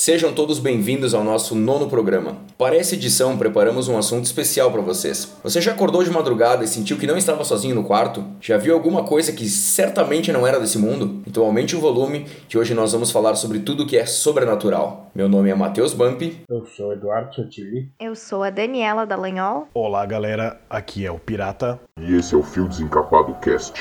Sejam todos bem-vindos ao nosso nono programa. Para essa edição, preparamos um assunto especial para vocês. Você já acordou de madrugada e sentiu que não estava sozinho no quarto? Já viu alguma coisa que certamente não era desse mundo? Então aumente o volume, que hoje nós vamos falar sobre tudo que é sobrenatural. Meu nome é Matheus Bump. Eu sou Eduardo Sotili. Eu sou a Daniela Dallagnol. Olá, galera. Aqui é o Pirata. E esse é o Fio Desencapado Cast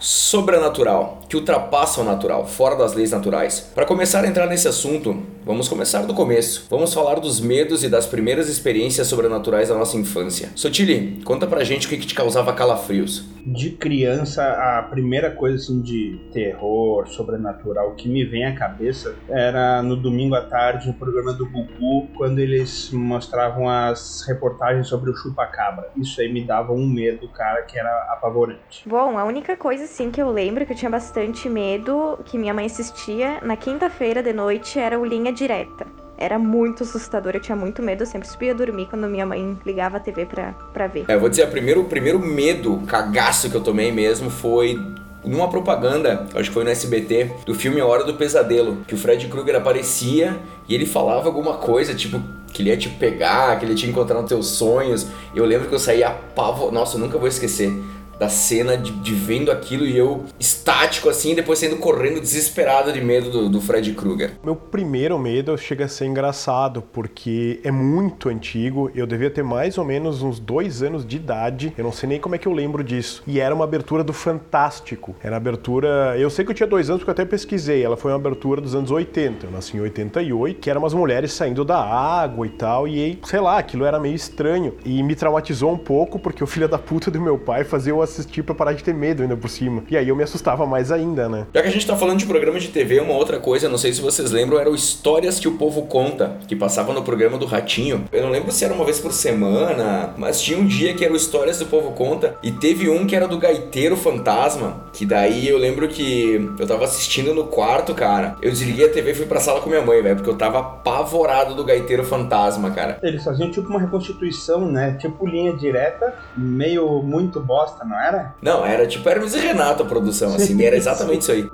sobrenatural, que ultrapassa o natural, fora das leis naturais. Para começar a entrar nesse assunto, vamos começar do começo. Vamos falar dos medos e das primeiras experiências sobrenaturais da nossa infância. Sotili, conta pra gente o que, que te causava calafrios. De criança, a primeira coisa assim de terror, sobrenatural que me vem à cabeça era no domingo à tarde, no programa do Gugu, quando eles mostravam as reportagens sobre o chupacabra. Isso aí me dava um medo, cara, que era apavorante. Bom, a única coisa assim que eu lembro que eu tinha bastante medo, que minha mãe assistia na quinta-feira de noite, era o Linha Direta. Era muito assustador, eu tinha muito medo, eu sempre subia dormir quando minha mãe ligava a TV pra, pra ver. É, eu vou dizer, o primeiro, primeiro medo, cagaço que eu tomei mesmo foi numa propaganda, acho que foi no SBT, do filme A Hora do Pesadelo, que o Fred Krueger aparecia e ele falava alguma coisa, tipo, que ele ia te pegar, que ele ia te encontrar nos teus sonhos. Eu lembro que eu saía apavo... Nossa, eu nunca vou esquecer da cena de, de, vendo aquilo e eu estático assim, depois saindo correndo desesperado de medo do, do Fred Krueger. Meu primeiro medo chega a ser engraçado, porque é muito antigo, eu devia ter mais ou menos uns dois anos de idade, eu não sei nem como é que eu lembro disso. E era uma abertura do Fantástico. Era abertura. Eu sei que eu tinha dois anos porque eu até pesquisei. Ela foi uma abertura dos anos 80. Eu nasci em 88, que eram umas mulheres saindo da água e tal. E sei lá, aquilo era meio estranho. E me traumatizou um pouco, porque o filho da puta do meu pai fazia assistir pra parar de ter medo ainda por cima. E aí eu me assustava mais ainda, né? Já que a gente tá falando de programa de TV, uma outra coisa, não sei se vocês lembram, era o Histórias que o Povo Conta, que passava no programa do Ratinho. Eu não lembro se era uma vez por semana, mas tinha um dia que era o Histórias do Povo Conta, e teve um que era do Gaiteiro Fantasma, que daí eu lembro que eu tava assistindo no quarto, cara. Eu desliguei a TV e fui pra sala com minha mãe, velho, porque eu tava apavorado do Gaiteiro Fantasma, cara. Eles faziam tipo uma reconstituição, né? Tipo linha direta, meio muito bosta, não era? Não, era tipo Hermes e Renato a produção, assim, era exatamente isso aí.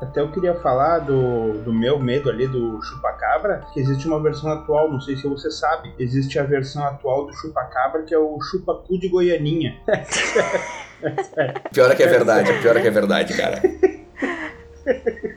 Até eu queria falar do, do meu medo ali do chupacabra, que existe uma versão atual, não sei se você sabe. Existe a versão atual do chupacabra, que é o chupacu de Goianinha. pior é que é verdade, pior é que é verdade, cara.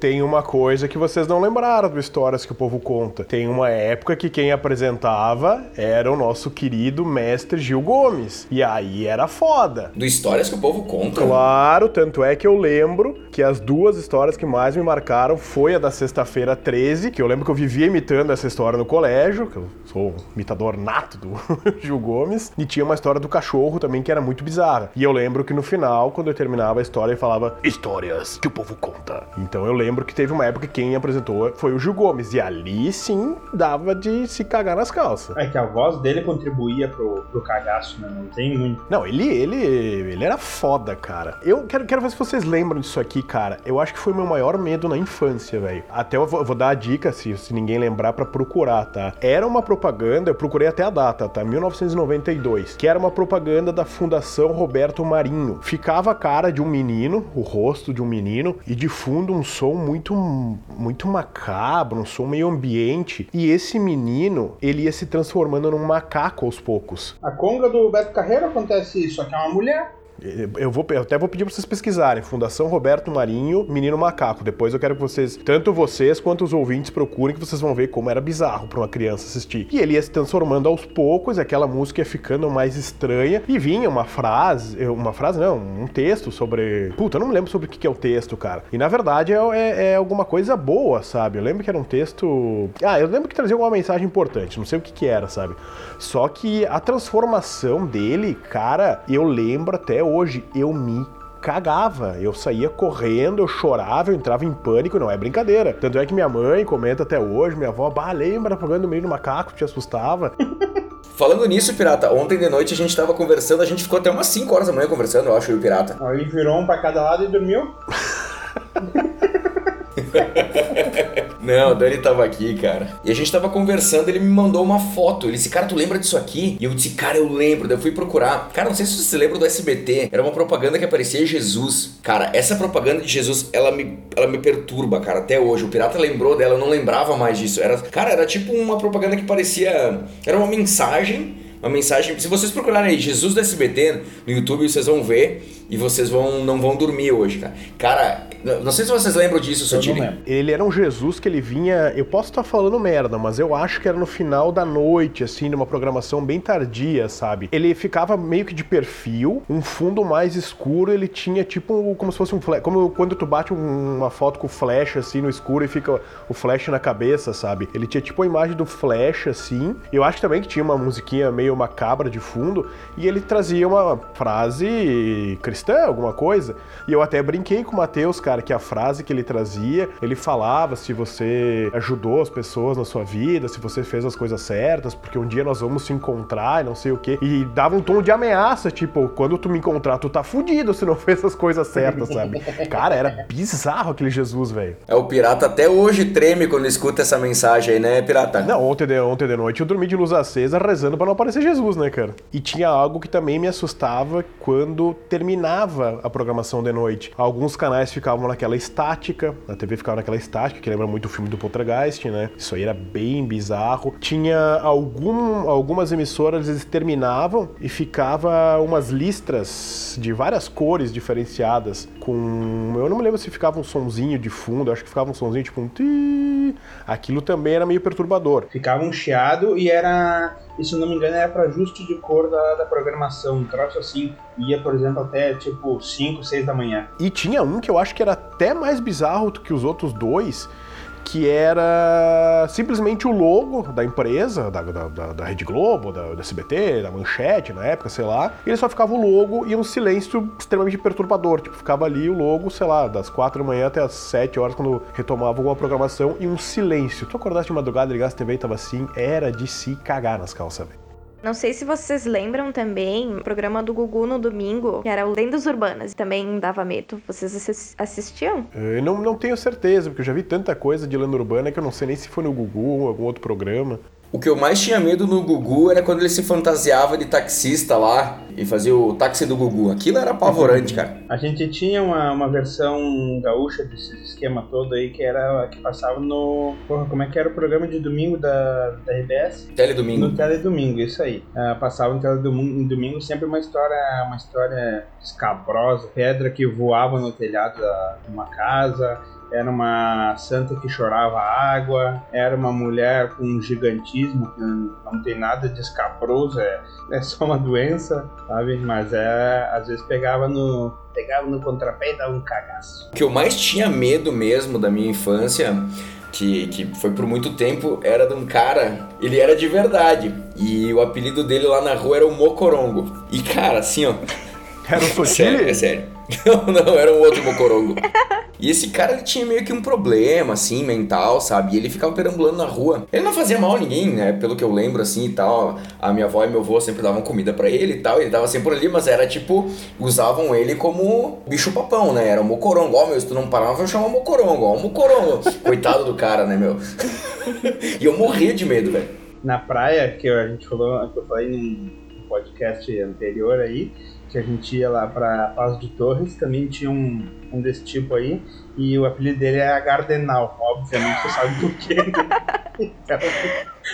tem uma coisa que vocês não lembraram do Histórias que o Povo Conta. Tem uma época que quem apresentava era o nosso querido mestre Gil Gomes. E aí era foda. Do Histórias que o Povo Conta? Claro, tanto é que eu lembro que as duas histórias que mais me marcaram foi a da sexta-feira 13, que eu lembro que eu vivia imitando essa história no colégio, que eu sou imitador nato do Gil Gomes, e tinha uma história do cachorro também que era muito bizarra. E eu lembro que no final, quando eu terminava a história, ele falava Histórias que o povo conta. Então eu lembro lembro que teve uma época que quem apresentou foi o Gil Gomes. E ali sim dava de se cagar nas calças. É que a voz dele contribuía pro, pro cagaço, né? Não tem muito. Não, ele, ele, ele era foda, cara. Eu quero, quero ver se vocês lembram disso aqui, cara. Eu acho que foi meu maior medo na infância, velho. Até eu vou, eu vou, dar a dica, se, se ninguém lembrar, para procurar, tá? Era uma propaganda, eu procurei até a data, tá? 1992. Que era uma propaganda da Fundação Roberto Marinho. Ficava a cara de um menino, o rosto de um menino, e de fundo um som muito, muito macabro, um som meio ambiente. E esse menino, ele ia se transformando num macaco aos poucos. A conga do Beto Carreiro acontece isso, só que é uma mulher. Eu, vou, eu até vou pedir para vocês pesquisarem. Fundação Roberto Marinho, Menino Macaco. Depois eu quero que vocês, tanto vocês quanto os ouvintes, procurem que vocês vão ver como era bizarro para uma criança assistir. E ele ia se transformando aos poucos, aquela música ia ficando mais estranha. E vinha uma frase, uma frase não, um texto sobre. Puta, eu não me lembro sobre o que é o texto, cara. E na verdade é, é, é alguma coisa boa, sabe? Eu lembro que era um texto. Ah, eu lembro que trazia alguma mensagem importante, não sei o que, que era, sabe? Só que a transformação dele, cara, eu lembro até hoje, eu me cagava. Eu saía correndo, eu chorava, eu entrava em pânico, não é brincadeira. Tanto é que minha mãe comenta até hoje, minha avó, bah, lembra propaganda do meio do macaco, te assustava. Falando nisso, Pirata, ontem de noite a gente tava conversando, a gente ficou até umas 5 horas da manhã conversando, eu acho, e o Pirata. Aí virou um pra cada lado e dormiu. Não, o Dani tava aqui, cara. E a gente tava conversando, ele me mandou uma foto. Ele disse, cara, tu lembra disso aqui? E eu disse, cara, eu lembro. Daí eu fui procurar. Cara, não sei se você lembra do SBT. Era uma propaganda que aparecia Jesus. Cara, essa propaganda de Jesus, ela me, ela me perturba, cara, até hoje. O pirata lembrou dela, eu não lembrava mais disso. Era, cara, era tipo uma propaganda que parecia. Era uma mensagem uma mensagem. Se vocês procurarem aí Jesus do SBT no YouTube, vocês vão ver e vocês vão não vão dormir hoje, cara. Cara, não sei se vocês lembram disso. Ele era um Jesus que ele vinha. Eu posso estar falando merda, mas eu acho que era no final da noite, assim, numa programação bem tardia, sabe? Ele ficava meio que de perfil, um fundo mais escuro, ele tinha tipo como se fosse um flash. Como quando tu bate uma foto com flash assim no escuro e fica o flash na cabeça, sabe? Ele tinha tipo a imagem do flash, assim. Eu acho também que tinha uma musiquinha meio macabra de fundo, e ele trazia uma frase cristã, alguma coisa. E eu até brinquei com o Matheus, cara, que a frase que ele trazia, ele falava se você ajudou as pessoas na sua vida, se você fez as coisas certas, porque um dia nós vamos se encontrar e não sei o quê. E dava um tom de ameaça, tipo, quando tu me encontrar, tu tá fudido se não fez as coisas certas, sabe? Cara, era bizarro aquele Jesus, velho. É, o pirata até hoje treme quando escuta essa mensagem aí, né, pirata? Não, ontem de, ontem de noite eu dormi de luz acesa rezando para não aparecer Jesus, né, cara? E tinha algo que também me assustava quando terminava a programação de noite. Alguns canais ficavam naquela estática, a TV ficava naquela estática, que lembra muito o filme do Poltergeist, né? Isso aí era bem bizarro. Tinha algum, algumas emissoras, eles terminavam e ficava umas listras de várias cores diferenciadas, com... Eu não me lembro se ficava um sonzinho de fundo, acho que ficava um sonzinho tipo um... Aquilo também era meio perturbador. Ficava um chiado e era e se não me engano era para ajuste de cor da, da programação. Um troço assim ia, por exemplo, até tipo 5, 6 da manhã. E tinha um que eu acho que era até mais bizarro do que os outros dois, que era simplesmente o logo da empresa, da, da, da Rede Globo, da, da SBT, da Manchete na época, sei lá. Ele só ficava o logo e um silêncio extremamente perturbador. Tipo, ficava ali o logo, sei lá, das quatro da manhã até as sete horas, quando retomava alguma programação, e um silêncio. Tu acordaste de madrugada, ligasse a TV e tava assim, era de se cagar nas calças, velho. Não sei se vocês lembram também o programa do Gugu no domingo, que era o Lendas Urbanas, também dava medo. Vocês assistiam? Eu não, não tenho certeza, porque eu já vi tanta coisa de lenda urbana que eu não sei nem se foi no Gugu ou algum outro programa. O que eu mais tinha medo no Gugu era quando ele se fantasiava de taxista lá e fazia o táxi do Gugu. Aquilo era apavorante, cara. A gente tinha uma, uma versão gaúcha desse esquema todo aí que era que passava no. Porra, como é que era o programa de domingo da, da RBS? Teledomingo. No Teledomingo, isso aí. Uh, passava no Teledomingo domingo sempre uma história, uma história escabrosa, pedra que voava no telhado de uma casa era uma santa que chorava água, era uma mulher com um gigantismo que não tem nada de escabroso, é, é só uma doença, sabe? Mas é, às vezes pegava no, pegava no contrapé e dava um cagaço. O que eu mais tinha medo mesmo da minha infância que, que foi por muito tempo, era de um cara, ele era de verdade. E o apelido dele lá na rua era o Mocorongo. E cara, assim, ó. Era o Sotile? Sério, é sério. Não, não, era um outro mocorongo. E esse cara ele tinha meio que um problema, assim, mental, sabe? E ele ficava perambulando na rua. Ele não fazia mal a ninguém, né? Pelo que eu lembro, assim e tal. A minha avó e meu avô sempre davam comida para ele e tal. Ele tava sempre por ali, mas era tipo, usavam ele como bicho-papão, né? Era um mocorongo. Ó, oh, meu, se tu não parar, eu chamar mocorongo. Ó, um mocorongo. Coitado do cara, né, meu? e eu morria de medo, velho. Na praia, que a gente falou, que eu falei no podcast anterior aí que a gente ia lá para Paz de Torres, também tinha um, um desse tipo aí, e o apelido dele é Gardenal, obviamente você sabe por quê.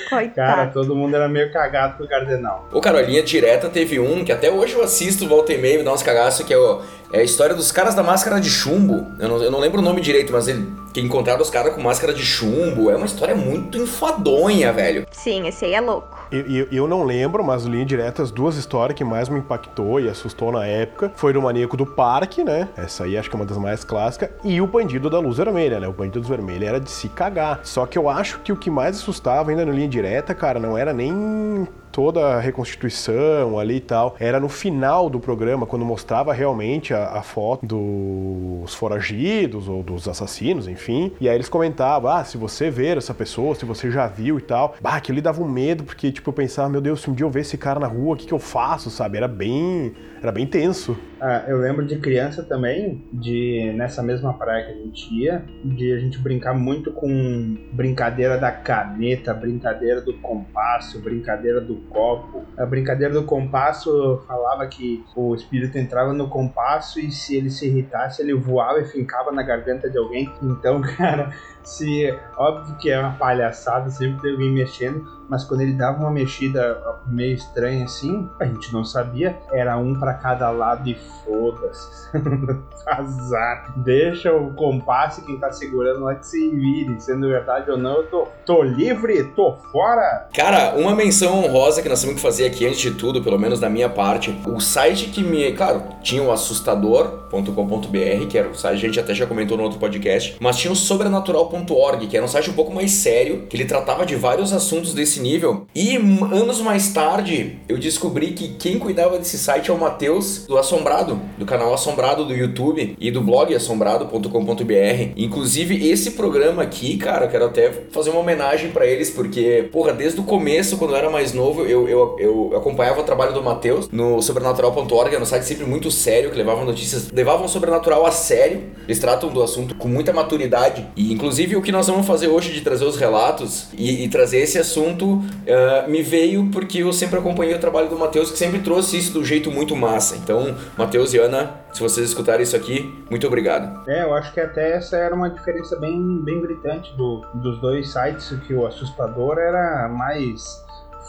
Coitado. Cara, todo mundo era meio cagado pro Gardenal. O Carolinha Direta teve um que até hoje eu assisto, volta e meio, me dá uns cagaços, que é, o, é a história dos caras da máscara de chumbo. Eu não, eu não lembro o nome direito, mas ele que encontraram os caras com máscara de chumbo. É uma história muito enfadonha, velho. Sim, esse aí é louco. Eu, eu, eu não lembro, mas linha direta, as duas histórias que mais me impactou e assustou na época foi do Maníaco do Parque, né? Essa aí acho que é uma das mais clássicas. E o Bandido da Luz Vermelha, né? O Bandido da Luz Vermelha era de se cagar. Só que eu acho que o que mais assustava ainda no linha direta, cara, não era nem toda a reconstituição ali e tal. Era no final do programa, quando mostrava realmente a, a, foto dos foragidos ou dos assassinos, enfim. E aí eles comentavam: ah, se você ver essa pessoa, se você já viu e tal. Bah, aquilo lhe dava um medo, porque, tipo, eu pensava, meu Deus, se um dia eu ver esse cara na rua, o que, que eu faço, sabe? Era bem. Era bem tenso. Ah, eu lembro de criança também, de nessa mesma praia que a gente ia, de a gente brincar muito com brincadeira da caneta, brincadeira do compasso, brincadeira do copo. A brincadeira do compasso falava que o espírito entrava no compasso e se ele se irritasse, ele voava e fincava na garganta de alguém. Então, cara, se óbvio que é uma palhaçada, sempre tem alguém mexendo, mas quando ele dava uma mexida meio estranha assim, a gente não sabia, era um para cada lado e foda-se. Azar. Deixa o compasso quem tá segurando lá que se vire, sendo verdade ou não, eu tô, tô livre, tô fora. Cara, uma menção honrosa que nós temos que fazer aqui antes de tudo, pelo menos da minha parte, o site que me, claro, tinha o assustador.com.br, que era o site, a gente até já comentou no outro podcast, mas tinha o sobrenatural.org, que era um site um pouco mais sério, que ele tratava de vários assuntos desse nível. E anos mais tarde, eu descobri que quem cuidava desse site é o Matheus do Assombrado, do canal Assombrado do YouTube e do blog assombrado.com.br. Inclusive, esse programa aqui, cara, quero até fazer uma homenagem para eles, porque, porra, desde o começo, quando eu era mais novo, eu, eu, eu acompanhava o trabalho do Matheus no sobrenatural.org, era um site sempre muito sério, que levava notícias, levavam o sobrenatural a sério. Eles tratam do assunto com muita maturidade. E, inclusive, o que nós vamos fazer hoje de trazer os relatos e, e trazer esse assunto uh, me veio porque eu sempre acompanhei o trabalho do Matheus, que sempre trouxe isso do jeito muito massa. Então, Matheus e Ana, se vocês escutarem isso aqui, muito obrigado. É, eu acho que até essa era uma diferença bem, bem gritante do, dos dois sites, que o assustador era mais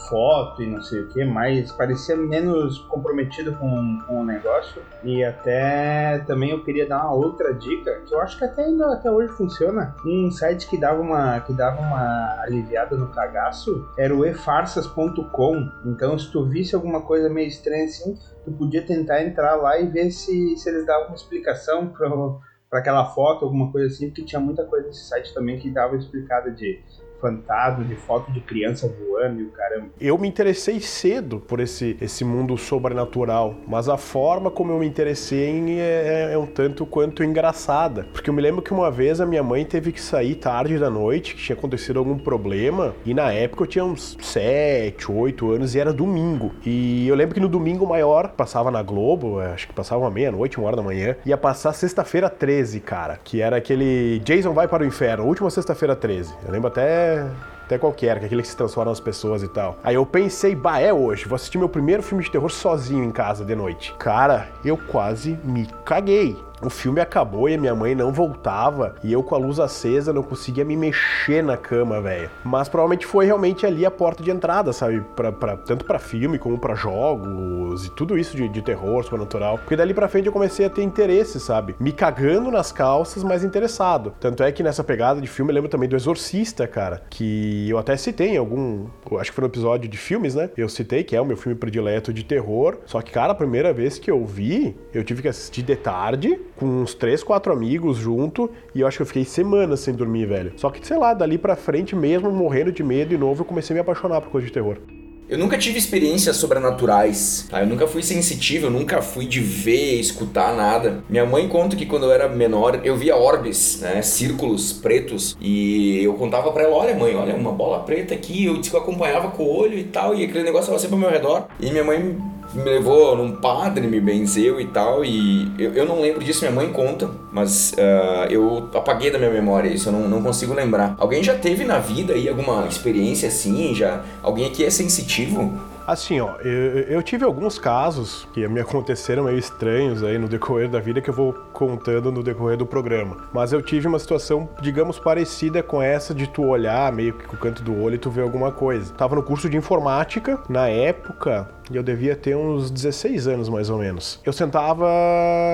foto e não sei o que, mas parecia menos comprometido com, com o negócio. E até também eu queria dar uma outra dica, que eu acho que até ainda até hoje funciona. Um site que dava uma, que dava uma aliviada no cagaço era o efarsas.com. Então se tu visse alguma coisa meio estranha assim, tu podia tentar entrar lá e ver se, se eles davam uma explicação para aquela foto, alguma coisa assim, porque tinha muita coisa nesse site também que dava explicada de fantasma, de foto de criança voando e o caramba. Eu me interessei cedo por esse, esse mundo sobrenatural, mas a forma como eu me interessei é, é, é um tanto quanto engraçada. Porque eu me lembro que uma vez a minha mãe teve que sair tarde da noite, que tinha acontecido algum problema, e na época eu tinha uns 7, 8 anos e era domingo. E eu lembro que no domingo maior passava na Globo, acho que passava uma meia-noite, uma hora da manhã, ia passar sexta-feira 13, cara, que era aquele Jason vai para o inferno, última sexta-feira 13. Eu lembro até até qualquer, que é aquele que se transforma nas pessoas e tal. Aí eu pensei, bah, é hoje, vou assistir meu primeiro filme de terror sozinho em casa de noite. Cara, eu quase me caguei. O filme acabou e a minha mãe não voltava e eu com a luz acesa não conseguia me mexer na cama, velho. Mas provavelmente foi realmente ali a porta de entrada, sabe? Pra, pra tanto para filme como para jogos e tudo isso de, de terror sobrenatural. Porque dali pra frente eu comecei a ter interesse, sabe? Me cagando nas calças, mas interessado. Tanto é que nessa pegada de filme eu lembro também do Exorcista, cara. Que eu até citei em algum. Acho que foi no episódio de filmes, né? Eu citei que é o meu filme predileto de terror. Só que, cara, a primeira vez que eu vi, eu tive que assistir de tarde com uns três, quatro amigos junto, e eu acho que eu fiquei semanas sem dormir, velho. Só que, sei lá, dali pra frente, mesmo morrendo de medo de novo, eu comecei a me apaixonar por coisa de terror. Eu nunca tive experiências sobrenaturais, tá? Eu nunca fui sensitivo, eu nunca fui de ver, escutar nada. Minha mãe conta que quando eu era menor, eu via orbes, né? Círculos pretos. E eu contava pra ela, olha mãe, olha uma bola preta aqui. Eu disse que eu acompanhava com o olho e tal, e aquele negócio tava sempre ao meu redor. E minha mãe me levou num padre, me benzeu e tal, e eu, eu não lembro disso, minha mãe conta, mas uh, eu apaguei da minha memória isso, eu não, não consigo lembrar. Alguém já teve na vida aí alguma experiência assim? Já Alguém aqui é sensitivo? Assim, ó, eu, eu, tive alguns casos que me aconteceram meio estranhos aí no decorrer da vida que eu vou contando no decorrer do programa. Mas eu tive uma situação, digamos, parecida com essa de tu olhar meio que com o canto do olho e tu ver alguma coisa. Tava no curso de informática, na época, e eu devia ter uns 16 anos mais ou menos. Eu sentava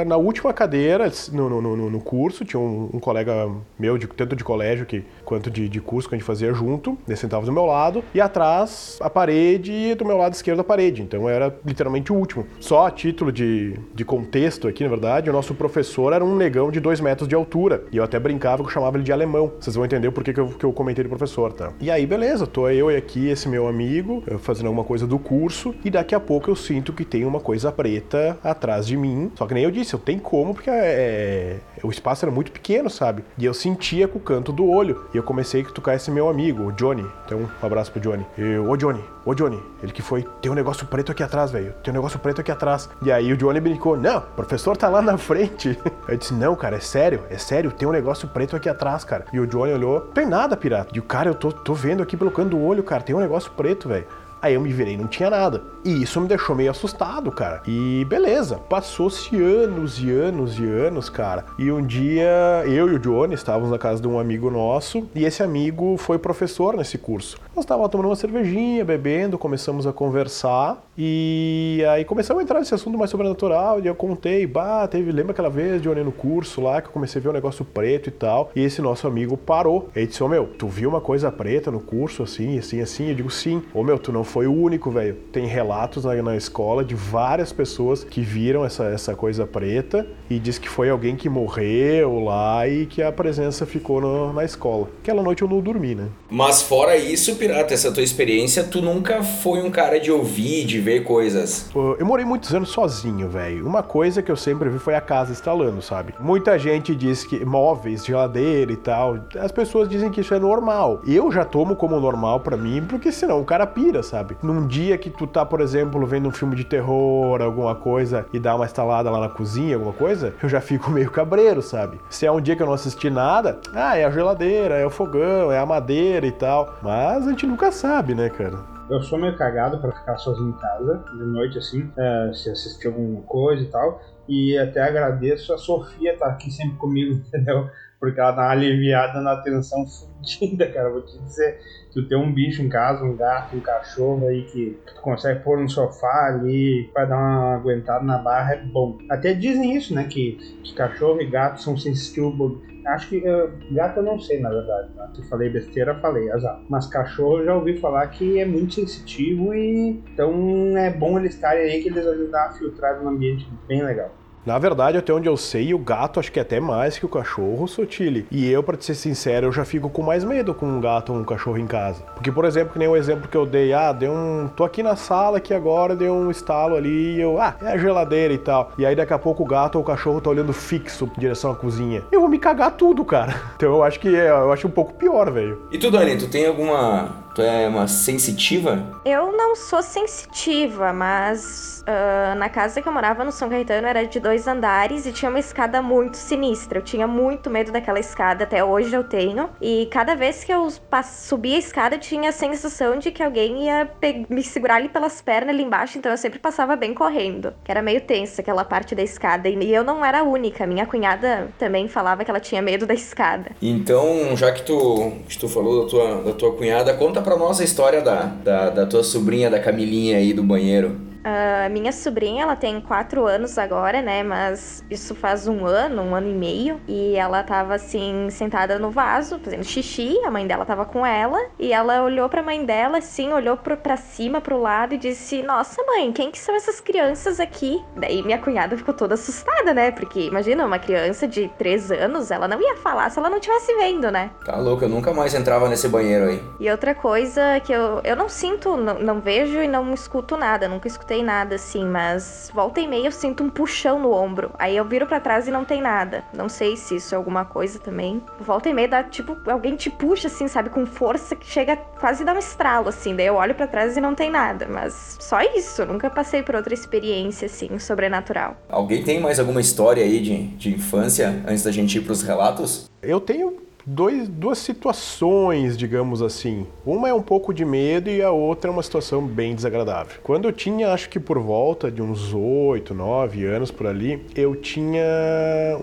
na última cadeira no, no, no, no curso, tinha um, um, colega meu, de, tanto de colégio que, quanto de, de curso que a gente fazia junto, ele sentava do meu lado, e atrás a parede e do meu lado esquerdo a parede, então era literalmente o último. Só a título de, de contexto aqui, na verdade, o nosso professor era um negão de 2 metros de altura, e eu até brincava que eu chamava ele de alemão. Vocês vão entender por que, que, eu, que eu comentei do professor, tá? E aí, beleza, tô eu e aqui esse meu amigo, fazendo alguma coisa do curso, e daí daqui a pouco eu sinto que tem uma coisa preta atrás de mim. Só que nem eu disse, eu tenho como, porque é, o espaço era muito pequeno, sabe? E eu sentia com o canto do olho. E eu comecei a tocar esse meu amigo, o Johnny. Então, um abraço pro Johnny. Eu, ô Johnny, ô Johnny, ele que foi, tem um negócio preto aqui atrás, velho. Tem um negócio preto aqui atrás. E aí o Johnny brincou, não, o professor tá lá na frente. Eu disse, não, cara, é sério, é sério, tem um negócio preto aqui atrás, cara. E o Johnny olhou, tem nada, pirata. E o cara, eu tô, tô vendo aqui pelo canto do olho, cara, tem um negócio preto, velho. Aí eu me virei não tinha nada. E isso me deixou meio assustado, cara. E beleza, passou-se anos e anos e anos, cara. E um dia eu e o Johnny estávamos na casa de um amigo nosso e esse amigo foi professor nesse curso. Nós estávamos tomando uma cervejinha, bebendo, começamos a conversar e aí começamos a entrar nesse assunto mais sobrenatural e eu contei, bah, teve, lembra aquela vez, Johnny, no curso lá que eu comecei a ver um negócio preto e tal. E esse nosso amigo parou. Ele disse, ô oh, meu, tu viu uma coisa preta no curso assim, assim, assim? Eu digo, sim. Ô oh, meu, tu não foi o único, velho. Tem relatos na, na, escola de várias pessoas que viram essa, essa coisa preta e diz que foi alguém que morreu lá e que a presença ficou no, na escola. Aquela noite eu não dormi, né? Mas fora isso, Pirata, essa tua experiência, tu nunca foi um cara de ouvir, de ver coisas? Eu morei muitos anos sozinho, velho. Uma coisa que eu sempre vi foi a casa instalando, sabe? Muita gente diz que móveis, geladeira e tal, as pessoas dizem que isso é normal. Eu já tomo como normal para mim, porque senão o cara pira, sabe? Num dia que tu tá, por exemplo, vendo um filme de terror, alguma coisa, e dá uma instalada lá na cozinha, alguma coisa, eu já fico meio cabreiro, sabe? Se é um dia que eu não assisti nada, ah, é a geladeira, é o fogão, é a madeira e tal. Mas a gente nunca sabe, né, cara? Eu sou meio cagado para ficar sozinho em casa, de noite assim, é, se assistir alguma coisa e tal. E até agradeço a Sofia tá aqui sempre comigo, entendeu? Porque ela dá uma aliviada na tensão fodida, cara. Vou te dizer tu ter um bicho em casa, um gato, um cachorro aí que tu consegue pôr no sofá ali para dar uma aguentada na barra é bom. Até dizem isso, né? Que, que cachorro e gato são sensitivos. Acho que uh, gato eu não sei, na verdade. Tá? Se falei besteira, falei, azar. Mas cachorro eu já ouvi falar que é muito sensitivo e então é bom eles estarem aí que eles ajudam a filtrar no ambiente bem legal. Na verdade, até onde eu sei, o gato acho que é até mais que o cachorro, Sotile. E eu, para ser sincero, eu já fico com mais medo com um gato ou um cachorro em casa. Porque, por exemplo, que nem o exemplo que eu dei, ah, deu um. tô aqui na sala aqui agora, deu um estalo ali e eu, ah, é a geladeira e tal. E aí daqui a pouco o gato ou o cachorro tá olhando fixo em direção à cozinha. Eu vou me cagar tudo, cara. Então eu acho que é, eu acho um pouco pior, velho. E tu, Dani, tu tem alguma. É uma sensitiva? Eu não sou sensitiva, mas Uh, na casa que eu morava no São Caetano era de dois andares e tinha uma escada muito sinistra. Eu tinha muito medo daquela escada, até hoje eu tenho. E cada vez que eu subia a escada, eu tinha a sensação de que alguém ia me segurar ali pelas pernas ali embaixo, então eu sempre passava bem correndo. Que era meio tensa aquela parte da escada. E eu não era a única, minha cunhada também falava que ela tinha medo da escada. Então, já que tu, que tu falou da tua, da tua cunhada, conta pra nós a história da, da, da tua sobrinha, da Camilinha aí do banheiro. Uh, minha sobrinha, ela tem quatro anos agora, né? Mas isso faz um ano, um ano e meio. E ela tava assim, sentada no vaso, fazendo xixi. A mãe dela tava com ela. E ela olhou pra mãe dela, assim, olhou pro, pra cima, pro lado e disse: Nossa, mãe, quem que são essas crianças aqui? Daí minha cunhada ficou toda assustada, né? Porque imagina, uma criança de três anos, ela não ia falar se ela não estivesse vendo, né? Tá louco, eu nunca mais entrava nesse banheiro aí. E outra coisa que eu, eu não sinto, não, não vejo e não escuto nada, nunca escutei escutei nada assim, mas volta e meia eu sinto um puxão no ombro. Aí eu viro para trás e não tem nada. Não sei se isso é alguma coisa também. Volta e meia dá tipo, alguém te puxa assim, sabe, com força que chega quase dar um estralo assim. Daí eu olho para trás e não tem nada, mas só isso. Nunca passei por outra experiência assim, sobrenatural. Alguém tem mais alguma história aí de, de infância antes da gente ir pros relatos? Eu tenho dois, duas situações, digamos assim. Uma é um pouco de medo e a outra é uma situação bem desagradável. Quando eu tinha, acho que por volta de uns 8, 9 anos por ali, eu tinha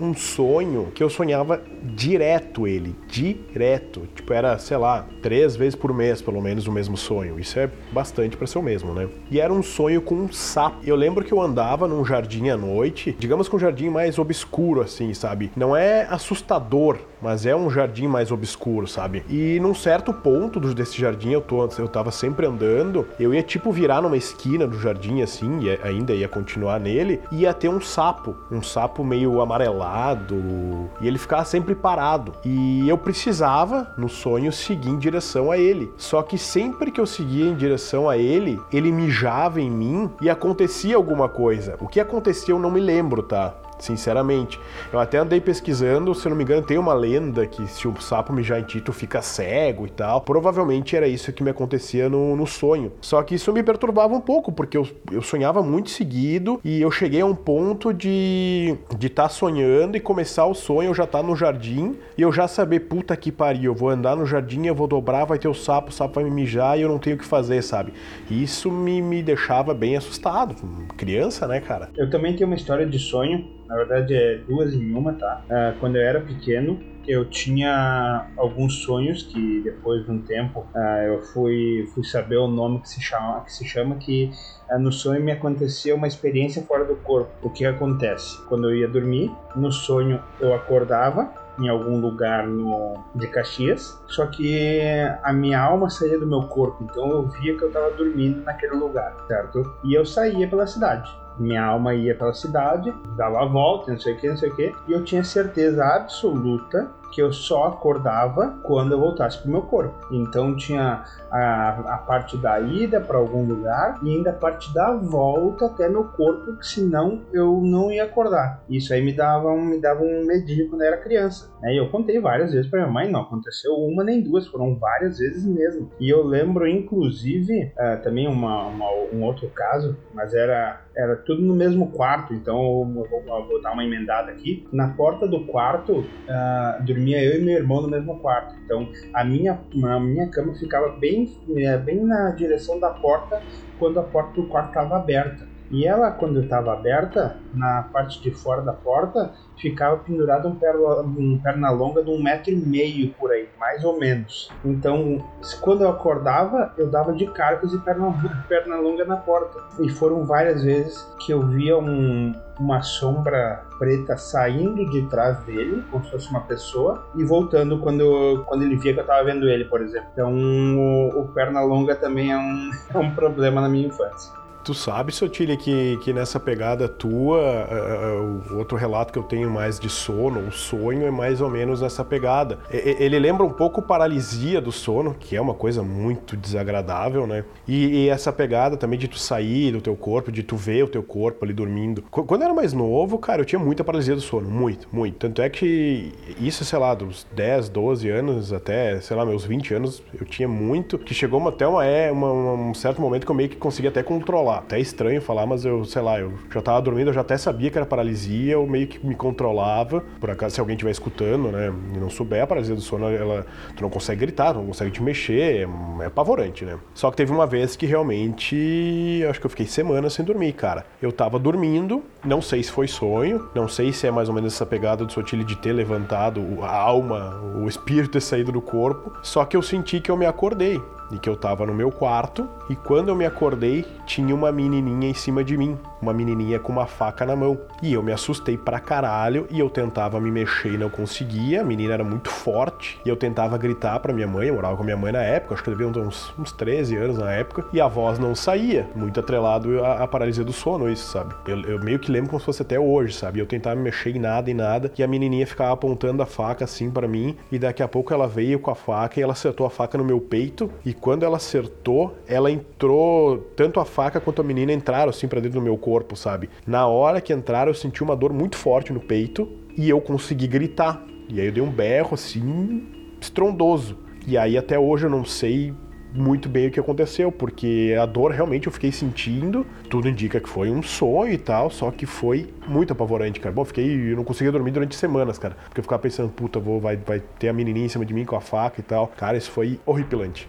um sonho que eu sonhava direto ele, direto. Tipo, era, sei lá, três vezes por mês, pelo menos, o mesmo sonho. Isso é bastante para ser o mesmo, né? E era um sonho com um sapo. Eu lembro que eu andava num jardim à noite, digamos que um jardim mais obscuro, assim, sabe? Não é assustador, mas é um jardim jardim mais obscuro, sabe? E num certo ponto desse jardim, eu, tô, eu tava sempre andando, eu ia tipo virar numa esquina do jardim assim, e ainda ia continuar nele, e ia ter um sapo, um sapo meio amarelado, e ele ficava sempre parado. E eu precisava, no sonho, seguir em direção a ele. Só que sempre que eu seguia em direção a ele, ele mijava em mim e acontecia alguma coisa. O que acontecia eu não me lembro, tá? Sinceramente. Eu até andei pesquisando, se eu não me engano, tem uma lenda que se o sapo mijar em ti, fica cego e tal. Provavelmente era isso que me acontecia no, no sonho. Só que isso me perturbava um pouco, porque eu, eu sonhava muito seguido e eu cheguei a um ponto de estar de tá sonhando e começar o sonho, eu já tá no jardim e eu já saber, puta que pariu, eu vou andar no jardim, eu vou dobrar, vai ter o sapo, o sapo vai me mijar e eu não tenho o que fazer, sabe? Isso me, me deixava bem assustado. Criança, né, cara? Eu também tenho uma história de sonho na verdade é duas em uma, tá? Uh, quando eu era pequeno, eu tinha alguns sonhos que depois de um tempo uh, eu fui, fui saber o nome que se chama que, se chama, que uh, no sonho me acontecia uma experiência fora do corpo. O que acontece? Quando eu ia dormir, no sonho eu acordava em algum lugar no, de Caxias, só que a minha alma saía do meu corpo, então eu via que eu estava dormindo naquele lugar, certo? E eu saía pela cidade minha alma ia pela cidade, dava a volta, não sei o que, não sei o que, e eu tinha certeza absoluta que eu só acordava quando eu voltasse pro meu corpo. Então tinha a, a parte da ida para algum lugar e ainda a parte da volta até meu corpo, que senão eu não ia acordar. Isso aí me dava um, me dava um medinho quando eu era criança. Né? E eu contei várias vezes para minha mãe, não aconteceu uma nem duas, foram várias vezes mesmo. E eu lembro, inclusive, uh, também uma, uma, um outro caso, mas era, era tudo no mesmo quarto, então eu vou, eu vou dar uma emendada aqui. Na porta do quarto, uh, dormia eu e meu irmão no mesmo quarto. Então a minha, a minha cama ficava bem, é, bem na direção da porta quando a porta do quarto estava aberta. E ela, quando estava aberta, na parte de fora da porta, ficava pendurado um perna, um perna longa de um metro e meio por aí, mais ou menos. Então, quando eu acordava, eu dava de cargas e perna, perna longa na porta. E foram várias vezes que eu via um, uma sombra preta saindo de trás dele, como se fosse uma pessoa, e voltando quando, quando ele via que eu estava vendo ele, por exemplo. Então, o, o perna longa também é um, é um problema na minha infância. Tu sabe, Sotile, que, que nessa pegada tua, uh, o outro relato que eu tenho mais de sono, o sonho é mais ou menos nessa pegada. Ele lembra um pouco paralisia do sono, que é uma coisa muito desagradável, né? E, e, essa pegada também de tu sair do teu corpo, de tu ver o teu corpo ali dormindo. Quando eu era mais novo, cara, eu tinha muita paralisia do sono, muito, muito. Tanto é que isso, sei lá, dos 10, 12 anos até, sei lá, meus 20 anos, eu tinha muito, que chegou até uma, é, uma, um certo momento que eu meio que conseguia até controlar até estranho falar, mas eu, sei lá, eu já tava dormindo, eu já até sabia que era paralisia, eu meio que me controlava. Por acaso, se alguém estiver escutando, né, e não souber, a paralisia do sono, ela, tu não consegue gritar, tu não consegue te mexer, é, é apavorante, né? Só que teve uma vez que realmente, acho que eu fiquei semanas sem dormir, cara. Eu tava dormindo, não sei se foi sonho, não sei se é mais ou menos essa pegada do Sotile de ter levantado a alma, o espírito ter saído do corpo, só que eu senti que eu me acordei e que eu tava no meu quarto e quando eu me acordei tinha uma menininha em cima de mim, uma menininha com uma faca na mão. E eu me assustei pra caralho e eu tentava me mexer e não conseguia, a menina era muito forte e eu tentava gritar pra minha mãe, eu morava com a minha mãe na época, acho que eu devia uns, uns 13 anos na época, e a voz não saía, muito atrelado à, à paralisia do sono, isso, sabe? Eu, eu, meio que lembro como se fosse até hoje, sabe? Eu tentava me mexer em nada, em nada, e a menininha ficava apontando a faca assim para mim, e daqui a pouco ela veio com a faca e ela acertou a faca no meu peito e quando ela acertou, ela entrou, tanto a faca quanto a menina entraram assim para dentro do meu corpo, sabe? Na hora que entraram, eu senti uma dor muito forte no peito e eu consegui gritar. E aí eu dei um berro assim, estrondoso. E aí até hoje eu não sei muito bem o que aconteceu, porque a dor realmente eu fiquei sentindo, tudo indica que foi um sonho e tal, só que foi muito apavorante, cara. Bom, fiquei, eu não conseguia dormir durante semanas, cara, porque eu ficava pensando, puta, vou, vai, vai ter a menininha em cima de mim com a faca e tal. Cara, isso foi horripilante.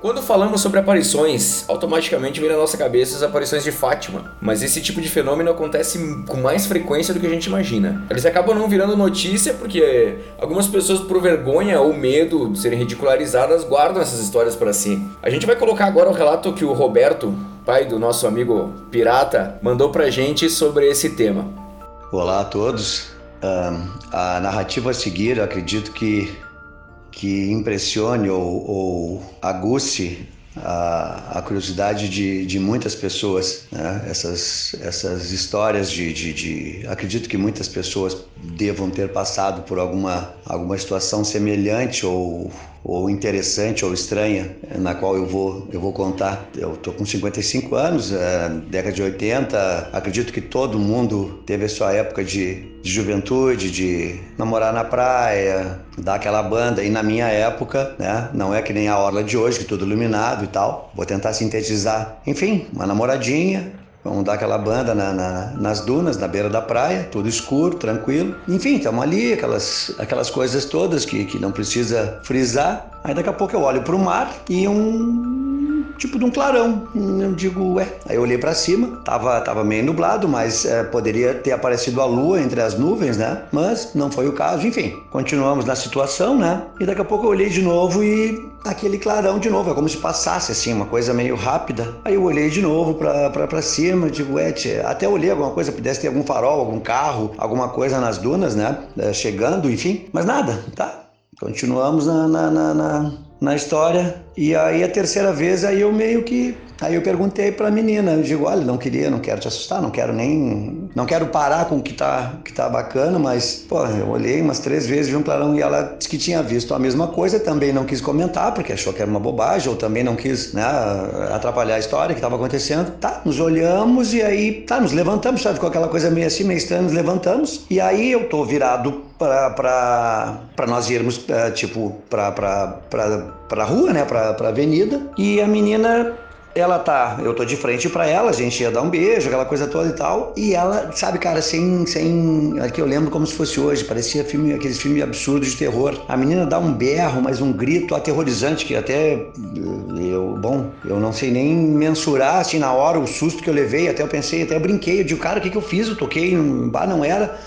Quando falamos sobre aparições, automaticamente vem na nossa cabeça as aparições de Fátima, mas esse tipo de fenômeno acontece com mais frequência do que a gente imagina. Eles acabam não virando notícia porque algumas pessoas, por vergonha ou medo de serem ridicularizadas, guardam essas histórias para si. A gente vai colocar agora o relato que o Roberto, pai do nosso amigo pirata, mandou pra gente sobre esse tema. Olá a todos. a narrativa a seguir, acredito que, que impressione ou, ou aguce a, a curiosidade de, de muitas pessoas. Né? Essas, essas histórias de, de, de, Acredito que muitas pessoas devam ter passado por alguma, alguma situação semelhante ou ou interessante ou estranha na qual eu vou eu vou contar. Eu tô com 55 anos, é, década de 80, acredito que todo mundo teve a sua época de, de juventude, de namorar na praia, dar aquela banda. E na minha época, né, não é que nem a orla de hoje, que tudo iluminado e tal. Vou tentar sintetizar. Enfim, uma namoradinha, Vamos dar aquela banda na, na, nas dunas, na beira da praia, tudo escuro, tranquilo. Enfim, estamos ali, aquelas, aquelas coisas todas que, que não precisa frisar. Aí daqui a pouco eu olho para o mar e um tipo de um clarão. Eu digo, ué. Aí eu olhei para cima, tava, tava meio nublado, mas é, poderia ter aparecido a lua entre as nuvens, né? Mas não foi o caso. Enfim, continuamos na situação, né? E daqui a pouco eu olhei de novo e aquele clarão de novo. É como se passasse assim, uma coisa meio rápida. Aí eu olhei de novo para cima, digo, ué, tia, até olhei alguma coisa, pudesse ter algum farol, algum carro, alguma coisa nas dunas, né? É, chegando, enfim. Mas nada, tá? Continuamos na, na, na, na, na história. E aí a terceira vez aí eu meio que Aí eu perguntei para a menina, eu digo, olha, não queria, não quero te assustar, não quero nem, não quero parar com o que tá, que tá bacana, mas, pô, eu olhei umas três vezes, vi um clarão e ela disse que tinha visto a mesma coisa, também não quis comentar, porque achou que era uma bobagem, ou também não quis, né, atrapalhar a história que estava acontecendo. Tá, nos olhamos e aí, tá, nos levantamos, sabe, ficou aquela coisa meio assim, meio estranha, nos levantamos, e aí eu tô virado para nós irmos, é, tipo, para pra rua, né, pra, pra avenida, e a menina ela tá, eu tô de frente para ela, a gente ia dar um beijo, aquela coisa toda e tal, e ela, sabe, cara, sem, sem, aqui eu lembro como se fosse hoje, parecia filme, aqueles filmes absurdos de terror. A menina dá um berro, mas um grito aterrorizante que até eu, bom, eu não sei nem mensurar assim na hora o susto que eu levei, até eu pensei, até eu brinquei, eu digo, cara, o que que eu fiz? Eu toquei, bah, não era.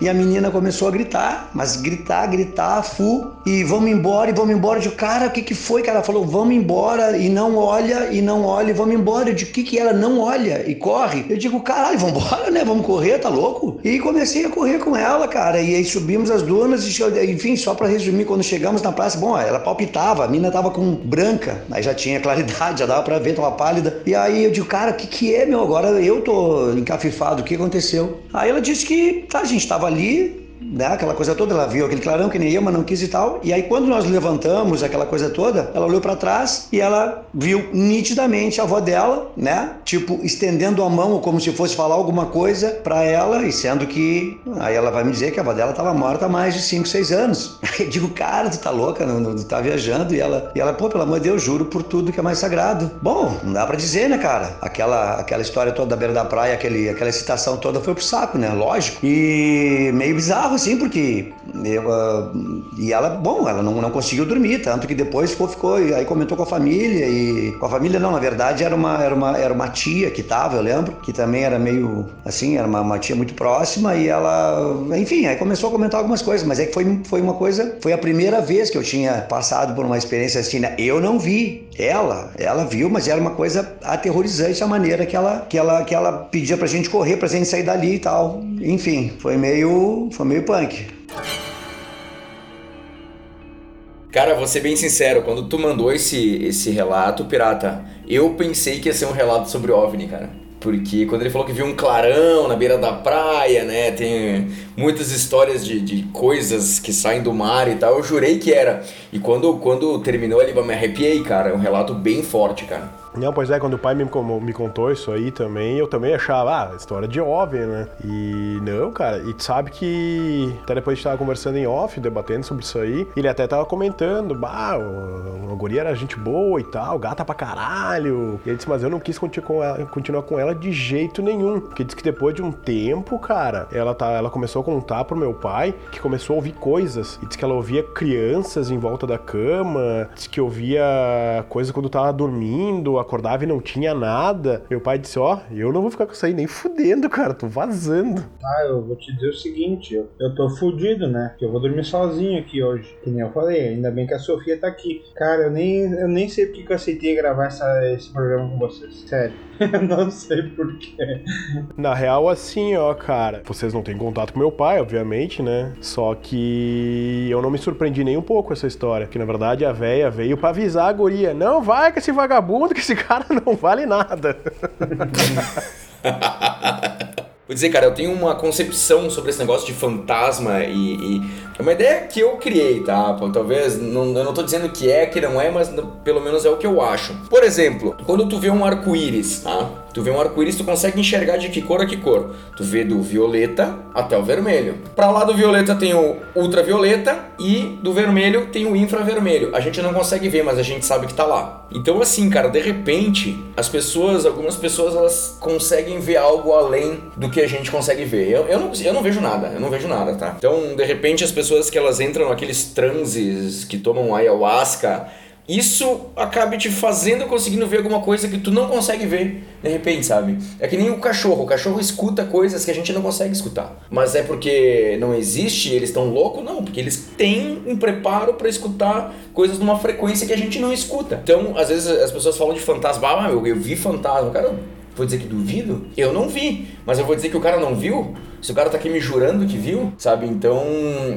E a menina começou a gritar, mas gritar, gritar, fu, e vamos embora, e vamos embora. Eu digo, cara, o que que foi? Cara, ela falou, vamos embora, e não olha, e não olha, e vamos embora. Eu digo, o que que ela não olha e corre? Eu digo, caralho, vamos embora, né? Vamos correr, tá louco? E comecei a correr com ela, cara, e aí subimos as dunas, e, enfim, só para resumir, quando chegamos na praça, bom, ela palpitava, a menina tava com branca, aí já tinha claridade, já dava pra ver, tava pálida. E aí eu digo, cara, o que que é, meu? Agora eu tô encafifado, o que aconteceu? Aí ela disse que, tá, a gente estava ali né, aquela coisa toda, ela viu aquele clarão que nem eu, mas não quis e tal. E aí quando nós levantamos aquela coisa toda, ela olhou para trás e ela viu nitidamente a avó dela, né, tipo estendendo a mão como se fosse falar alguma coisa para ela, e sendo que aí ela vai me dizer que a avó dela estava morta há mais de 5, 6 anos. Eu digo, cara, tu tá louca, não, não, tu tá viajando e ela, e ela, pô, pelo amor de Deus, juro por tudo que é mais sagrado. Bom, não dá para dizer, né, cara? Aquela aquela história toda da beira da praia, aquele aquela excitação toda foi pro saco, né? Lógico. E meio bizarro assim, porque eu, uh, e ela, bom, ela não, não conseguiu dormir, tanto que depois ficou, ficou, aí comentou com a família e com a família não, na verdade era uma era uma era uma tia que tava, eu lembro, que também era meio assim, era uma, uma tia muito próxima e ela, enfim, aí começou a comentar algumas coisas, mas é que foi foi uma coisa, foi a primeira vez que eu tinha passado por uma experiência assim, né? Eu não vi, ela, ela viu, mas era uma coisa aterrorizante a maneira que ela que ela que ela pedia pra gente correr, pra gente sair dali e tal. Enfim, foi meio foi meio punk. Cara, vou ser bem sincero, quando tu mandou esse, esse relato, pirata, eu pensei que ia ser um relato sobre OVNI, cara. Porque quando ele falou que viu um clarão na beira da praia, né? Tem muitas histórias de, de coisas que saem do mar e tal. Eu jurei que era. E quando, quando terminou ali, eu me arrepiei, cara. É um relato bem forte, cara. Não, pois é, quando o pai me, me contou isso aí também, eu também achava, ah, história de OVNI, né? E não, cara, e sabe que até depois a gente tava conversando em off, debatendo sobre isso aí, ele até tava comentando, bah, a guria era gente boa e tal, gata pra caralho. E ele disse, mas eu não quis continuar com ela de jeito nenhum. Porque disse que depois de um tempo, cara, ela, tá, ela começou a contar pro meu pai que começou a ouvir coisas. E disse que ela ouvia crianças em volta da cama, disse que ouvia coisas quando tava dormindo, eu acordava e não tinha nada, meu pai disse: Ó, oh, eu não vou ficar com isso aí nem fudendo, cara, tô vazando. Ah, eu vou te dizer o seguinte: eu, eu tô fudido, né? Que eu vou dormir sozinho aqui hoje. Que nem eu falei, ainda bem que a Sofia tá aqui. Cara, eu nem, eu nem sei porque que eu aceitei gravar essa, esse programa com vocês. Sério. Eu não sei porquê. Na real, assim, ó, cara. Vocês não têm contato com meu pai, obviamente, né? Só que eu não me surpreendi nem um pouco com essa história. Que na verdade a véia veio pra avisar a guria: não vai com esse vagabundo, que esse cara não vale nada. Vou dizer, cara, eu tenho uma concepção sobre esse negócio de fantasma e, é uma ideia que eu criei, tá? Talvez, não, eu não tô dizendo que é, que não é, mas pelo menos é o que eu acho. Por exemplo, quando tu vê um arco-íris, tá? Tu vê um arco-íris, tu consegue enxergar de que cor a que cor. Tu vê do violeta até o vermelho. Pra lá do violeta tem o ultravioleta e do vermelho tem o infravermelho. A gente não consegue ver, mas a gente sabe que tá lá. Então assim, cara, de repente, as pessoas, algumas pessoas, elas conseguem ver algo além do que a gente consegue ver. Eu, eu, não, eu não vejo nada, eu não vejo nada, tá? Então, de repente, as pessoas que elas entram naqueles transes, que tomam ayahuasca, isso acaba te fazendo conseguindo ver alguma coisa que tu não consegue ver de repente, sabe? É que nem o cachorro. O cachorro escuta coisas que a gente não consegue escutar. Mas é porque não existe, eles estão loucos? Não, porque eles têm um preparo para escutar coisas numa frequência que a gente não escuta. Então, às vezes as pessoas falam de fantasma. Ah, meu, eu vi fantasma. Cara, vou dizer que duvido? Eu não vi. Mas eu vou dizer que o cara não viu? Se o cara tá aqui me jurando que viu, sabe? Então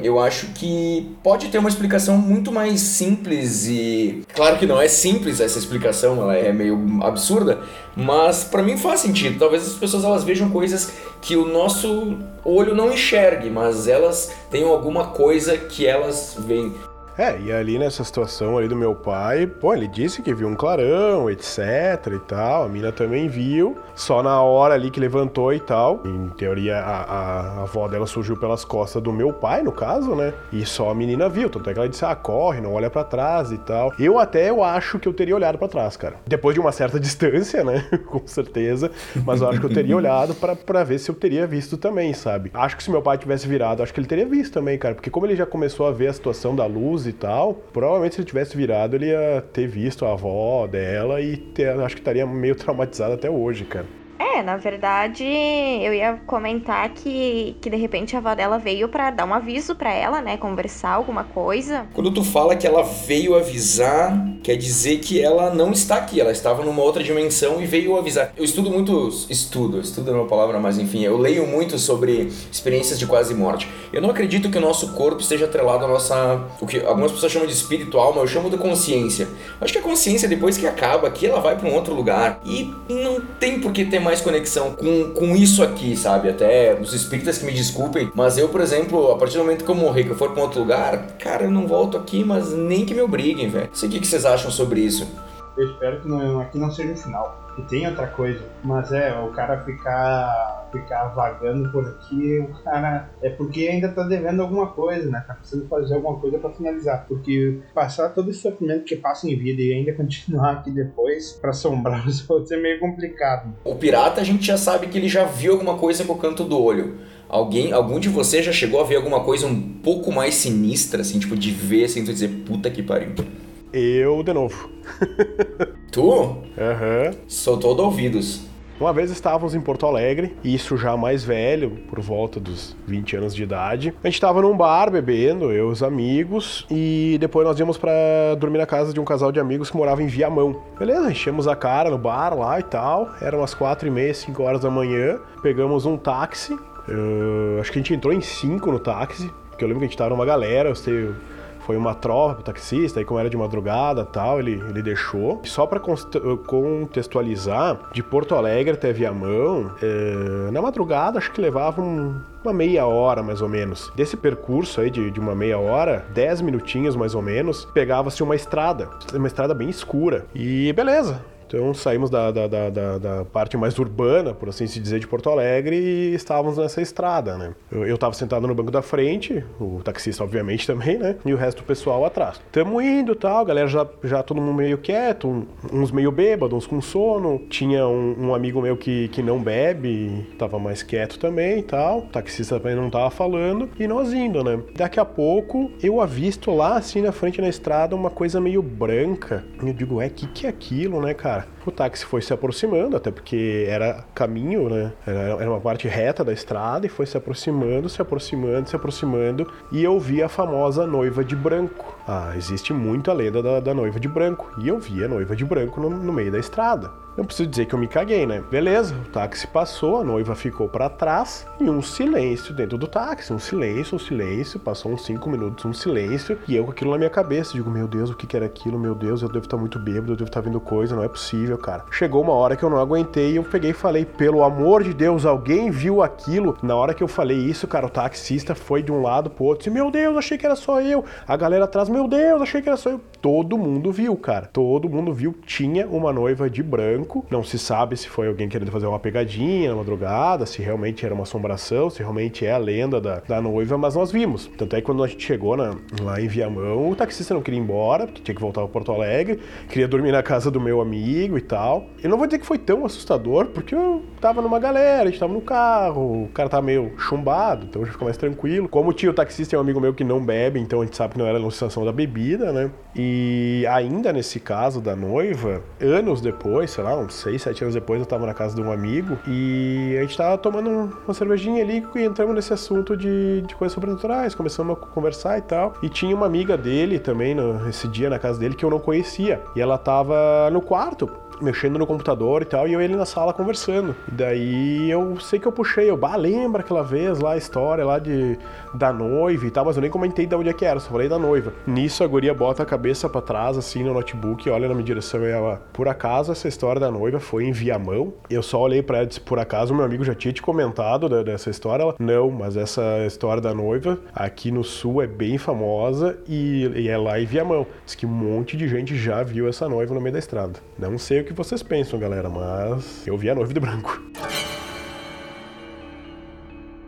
eu acho que pode ter uma explicação muito mais simples e. Claro que não é simples essa explicação, ela é meio absurda, mas para mim faz sentido. Talvez as pessoas elas vejam coisas que o nosso olho não enxergue, mas elas tenham alguma coisa que elas veem. É, e ali nessa situação ali do meu pai, pô, ele disse que viu um clarão, etc e tal, a mina também viu, só na hora ali que levantou e tal. Em teoria, a, a, a avó dela surgiu pelas costas do meu pai, no caso, né? E só a menina viu, tanto é que ela disse, ah, corre, não olha para trás e tal. Eu até, eu acho que eu teria olhado para trás, cara. Depois de uma certa distância, né? Com certeza, mas eu acho que eu teria olhado para ver se eu teria visto também, sabe? Acho que se meu pai tivesse virado, acho que ele teria visto também, cara, porque como ele já começou a ver a situação da luz e tal, provavelmente se ele tivesse virado, ele ia ter visto a avó dela e ter, acho que estaria meio traumatizado até hoje, cara. É, na verdade, eu ia comentar que, que de repente a avó dela veio para dar um aviso para ela, né? Conversar alguma coisa. Quando tu fala que ela veio avisar, quer dizer que ela não está aqui, ela estava numa outra dimensão e veio avisar. Eu estudo muito. Estudo, estudo é uma palavra, mas enfim, eu leio muito sobre experiências de quase morte. Eu não acredito que o nosso corpo esteja atrelado à nossa. O que algumas pessoas chamam de espírito, alma, eu chamo de consciência. Acho que a consciência, depois que acaba aqui, ela vai para um outro lugar. E não tem por que ter mais conexão com, com isso aqui, sabe? Até os espíritas que me desculpem, mas eu, por exemplo, a partir do momento que eu morrer, que eu for pra um outro lugar, cara, eu não volto aqui, mas nem que me obriguem, velho. Não sei o que vocês acham sobre isso. Eu espero que não, aqui não seja o final que tem outra coisa. Mas é, o cara ficar, ficar vagando por aqui, o cara. É porque ainda tá devendo alguma coisa, né? Tá precisando fazer alguma coisa para finalizar. Porque passar todo esse sofrimento que passa em vida e ainda continuar aqui depois para assombrar os outros é meio complicado. O pirata a gente já sabe que ele já viu alguma coisa com o canto do olho. Alguém, algum de vocês já chegou a ver alguma coisa um pouco mais sinistra, assim, tipo, de ver, assim, tu dizer, puta que pariu. Eu, de novo. tu? Aham. Uhum. Sou todo ouvidos. Uma vez estávamos em Porto Alegre, isso já mais velho, por volta dos 20 anos de idade. A gente estava num bar bebendo, eu e os amigos, e depois nós íamos para dormir na casa de um casal de amigos que morava em Viamão. Beleza, enchemos a cara no bar lá e tal. Eram as quatro e meia, 5 horas da manhã. Pegamos um táxi. Acho que a gente entrou em cinco no táxi, porque eu lembro que a gente estava numa galera, eu sei, foi uma troca pro taxista, e como era de madrugada tal, ele, ele deixou. Só para contextualizar, de Porto Alegre até Viamão, é, na madrugada acho que levava um, uma meia hora mais ou menos. Desse percurso aí de, de uma meia hora, dez minutinhos mais ou menos, pegava-se uma estrada, uma estrada bem escura. E beleza, então saímos da, da, da, da, parte mais urbana, por assim se dizer, de Porto Alegre e estávamos nessa estrada, né? Eu estava sentado no banco da frente, o taxista obviamente também, né? E o resto do pessoal atrás. Tamo indo tal, galera já, já todo mundo meio quieto, uns meio bêbados, uns com sono. Tinha um, um, amigo meu que, que não bebe, tava mais quieto também e tal. O taxista também não tava falando. E nós indo, né? Daqui a pouco eu avisto lá assim na frente na estrada uma coisa meio branca. E eu digo, é, que que é aquilo, né, cara? uh, O táxi foi se aproximando, até porque era caminho, né? Era uma parte reta da estrada e foi se aproximando, se aproximando, se aproximando. E eu vi a famosa noiva de branco. Ah, existe muito a lenda da, da noiva de branco. E eu vi a noiva de branco no, no meio da estrada. Eu preciso dizer que eu me caguei, né? Beleza, o táxi passou, a noiva ficou para trás e um silêncio dentro do táxi. Um silêncio, um silêncio. Passou uns 5 minutos, um silêncio. E eu com aquilo na minha cabeça. Digo, meu Deus, o que, que era aquilo? Meu Deus, eu devo estar muito bêbado, eu devo estar vendo coisa, não é possível, cara. Chegou uma hora que eu não aguentei e eu peguei e falei, pelo amor de Deus, alguém viu aquilo? Na hora que eu falei isso, cara, o taxista foi de um lado pro outro. Disse, meu Deus, achei que era só eu. A galera atrás, meu Deus, achei que era só eu. Todo mundo viu, cara. Todo mundo viu. Tinha uma noiva de branco. Não se sabe se foi alguém querendo fazer uma pegadinha, uma drogada, se realmente era uma assombração, se realmente é a lenda da, da noiva, mas nós vimos. Tanto é que quando a gente chegou na, lá em Viamão, o taxista não queria ir embora, porque tinha que voltar para Porto Alegre, queria dormir na casa do meu amigo e tal. Eu não vou dizer que foi tão assustador, porque eu tava numa galera, a gente tava no carro, o cara tava meio chumbado, então já ficou mais tranquilo. Como o taxista é um amigo meu que não bebe, então a gente sabe que não era a alucinação da bebida, né? E ainda nesse caso da noiva, anos depois, sei lá, uns 6, 7 anos depois, eu tava na casa de um amigo e a gente tava tomando uma cervejinha ali e entramos nesse assunto de, de coisas sobrenaturais, começamos a conversar e tal. E tinha uma amiga dele também, no, esse dia na casa dele, que eu não conhecia. E ela tava no quarto, mexendo no computador e tal, e eu e ele na sala conversando. E daí eu sei que eu puxei, eu, bah, lembra aquela vez lá a história lá de da noiva e tal, mas eu nem comentei de onde é que era, só falei da noiva. Nisso a guria bota a cabeça para trás assim no notebook, olha na minha direção e ela, por acaso essa história da noiva foi em Viamão? Eu só olhei para ela e disse, por acaso meu amigo já tinha te comentado dessa história? Ela, não, mas essa história da noiva aqui no sul é bem famosa e, e é lá em Viamão. Diz que um monte de gente já viu essa noiva no meio da estrada. Não sei o que que vocês pensam, galera, mas eu vi a noiva de branco.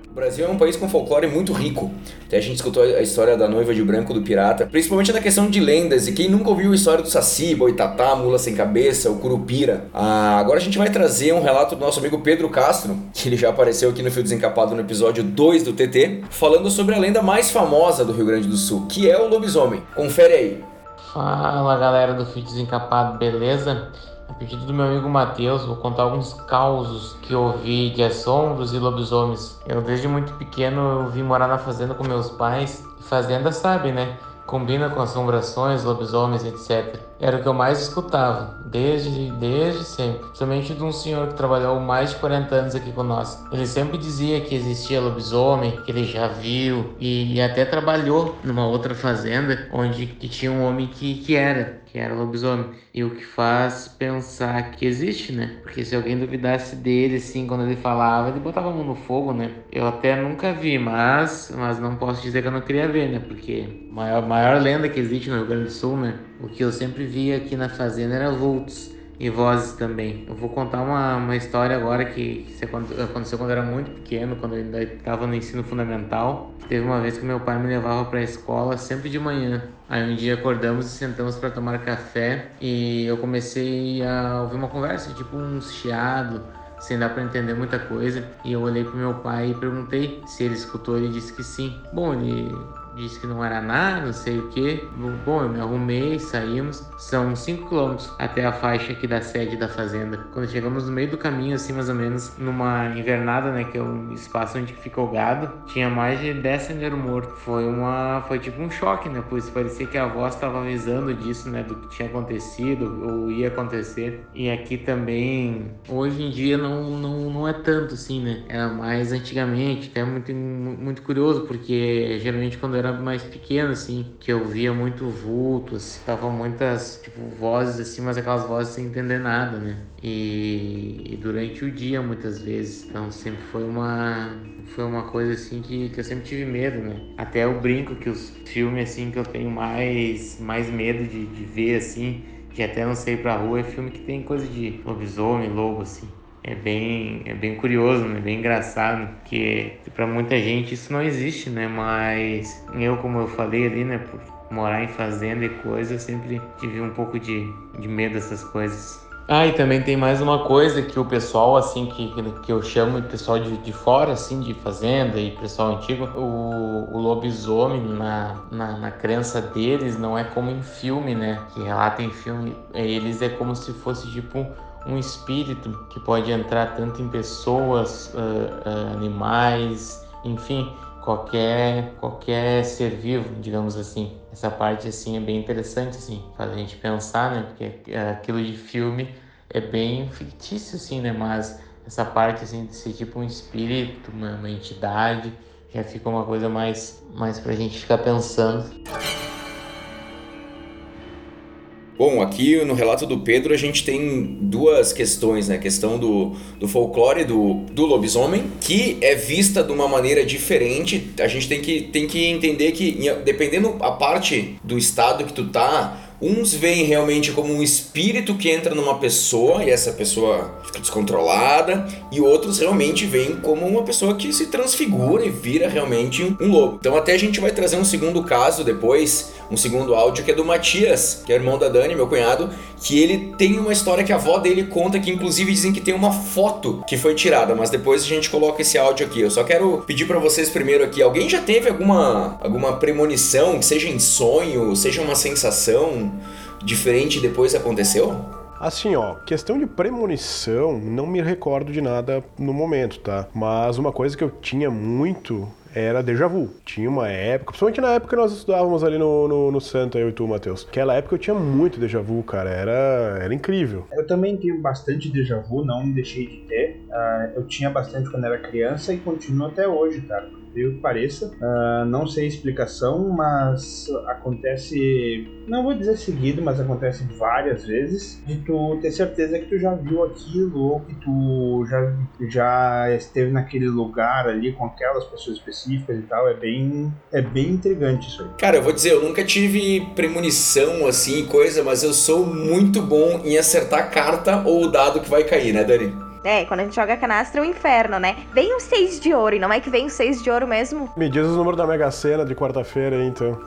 O Brasil é um país com folclore muito rico. Até a gente escutou a história da noiva de branco do pirata, principalmente na questão de lendas. E quem nunca ouviu a história do Saci, Boitatá, Mula Sem Cabeça, o Curupira. Ah, agora a gente vai trazer um relato do nosso amigo Pedro Castro, que ele já apareceu aqui no Fio Desencapado no episódio 2 do TT, falando sobre a lenda mais famosa do Rio Grande do Sul, que é o lobisomem. Confere aí. Fala galera do Fio Desencapado, beleza? A pedido do meu amigo Matheus, vou contar alguns causos que eu ouvi de assombros e lobisomens. Eu desde muito pequeno eu vim morar na fazenda com meus pais. Fazenda sabe, né? Combina com assombrações, lobisomens, etc. Era o que eu mais escutava, desde, desde sempre. Somente de um senhor que trabalhou mais de 40 anos aqui nós. Ele sempre dizia que existia lobisomem, que ele já viu e, e até trabalhou numa outra fazenda onde que tinha um homem que, que era, que era lobisomem. E o que faz pensar que existe, né? Porque se alguém duvidasse dele, assim, quando ele falava, ele botava a mão no fogo, né? Eu até nunca vi, mas, mas não posso dizer que eu não queria ver, né? Porque a maior, maior lenda que existe no Rio Grande do Sul, né? O que eu sempre via aqui na fazenda era vultos e vozes também. Eu vou contar uma, uma história agora que, que aconteceu quando eu era muito pequeno, quando eu ainda estava no ensino fundamental. Teve uma vez que meu pai me levava para a escola sempre de manhã. Aí um dia acordamos e sentamos para tomar café e eu comecei a ouvir uma conversa, tipo um chiado, sem dar para entender muita coisa. E eu olhei pro meu pai e perguntei se ele escutou. Ele disse que sim. Bom, ele disse que não era nada, não sei o que. Bom, eu me arrumei, saímos. São 5 km até a faixa aqui da sede da fazenda. Quando chegamos no meio do caminho, assim, mais ou menos, numa invernada, né, que é um espaço onde fica o gado, tinha mais de 10 sendeiros mortos. Foi uma, foi tipo um choque, né, pois parecia que a voz estava avisando disso, né, do que tinha acontecido ou ia acontecer. E aqui também, hoje em dia não, não, não é tanto assim, né, era mais antigamente, até muito, muito curioso, porque geralmente quando era mais pequeno, assim, que eu via muito vulto, assim, tava muitas, tipo, vozes assim, mas aquelas vozes sem entender nada, né? E, e, durante o dia, muitas vezes. Então, sempre foi uma, foi uma coisa, assim, que, que eu sempre tive medo, né? Até eu brinco que os filmes, assim, que eu tenho mais, mais medo de, de ver, assim, que até não sei pra rua, é filme que tem coisa de lobisomem, lobo, assim é bem, é bem curioso, né? Bem engraçado, que para muita gente isso não existe, né? Mas eu, como eu falei ali, né? Por morar em fazenda e coisa, eu sempre tive um pouco de, de medo dessas coisas. Ah, e também tem mais uma coisa que o pessoal, assim, que, que eu chamo de pessoal de, de fora, assim, de fazenda e pessoal antigo, o, o lobisomem, na, na, na crença deles, não é como em filme, né? Que relata em filme, eles é como se fosse tipo um espírito que pode entrar tanto em pessoas, uh, uh, animais, enfim, qualquer qualquer ser vivo, digamos assim. Essa parte assim é bem interessante assim, faz a gente pensar, né? Porque aquilo de filme é bem fictício assim, né? Mas essa parte assim de ser tipo um espírito, uma, uma entidade, já fica uma coisa mais mais pra gente ficar pensando. Bom, aqui no relato do Pedro a gente tem duas questões, né? A questão do, do folclore do, do lobisomem, que é vista de uma maneira diferente. A gente tem que, tem que entender que, dependendo a parte do estado que tu tá, Uns veem realmente como um espírito que entra numa pessoa e essa pessoa fica descontrolada, e outros realmente veem como uma pessoa que se transfigura e vira realmente um lobo. Então, até a gente vai trazer um segundo caso depois, um segundo áudio que é do Matias, que é irmão da Dani, meu cunhado, que ele tem uma história que a avó dele conta, que inclusive dizem que tem uma foto que foi tirada, mas depois a gente coloca esse áudio aqui. Eu só quero pedir para vocês primeiro aqui, alguém já teve alguma alguma premonição, que seja em sonho, seja uma sensação diferente depois aconteceu? Assim, ó, questão de premonição, não me recordo de nada no momento, tá? Mas uma coisa que eu tinha muito era déjà vu. Tinha uma época, principalmente na época que nós estudávamos ali no, no, no Santa, eu e tu, Matheus. Aquela época eu tinha muito déjà vu, cara. Era, era incrível. Eu também tenho bastante déjà vu, não deixei de ter. Uh, eu tinha bastante quando era criança e continuo até hoje, cara incrível que pareça. Uh, não sei a explicação, mas acontece, não vou dizer seguido, mas acontece várias vezes, de tu ter certeza que tu já viu aquilo ou que tu já, já esteve naquele lugar ali com aquelas pessoas específicas e tal. É bem, é bem intrigante isso aí. Cara, eu vou dizer, eu nunca tive premonição assim, coisa, mas eu sou muito bom em acertar carta ou o dado que vai cair, né, Dani? É, quando a gente joga canastra é um inferno, né? Vem um 6 de ouro, e não é que vem um 6 de ouro mesmo? Me diz o número da Mega Sena de quarta-feira aí, então.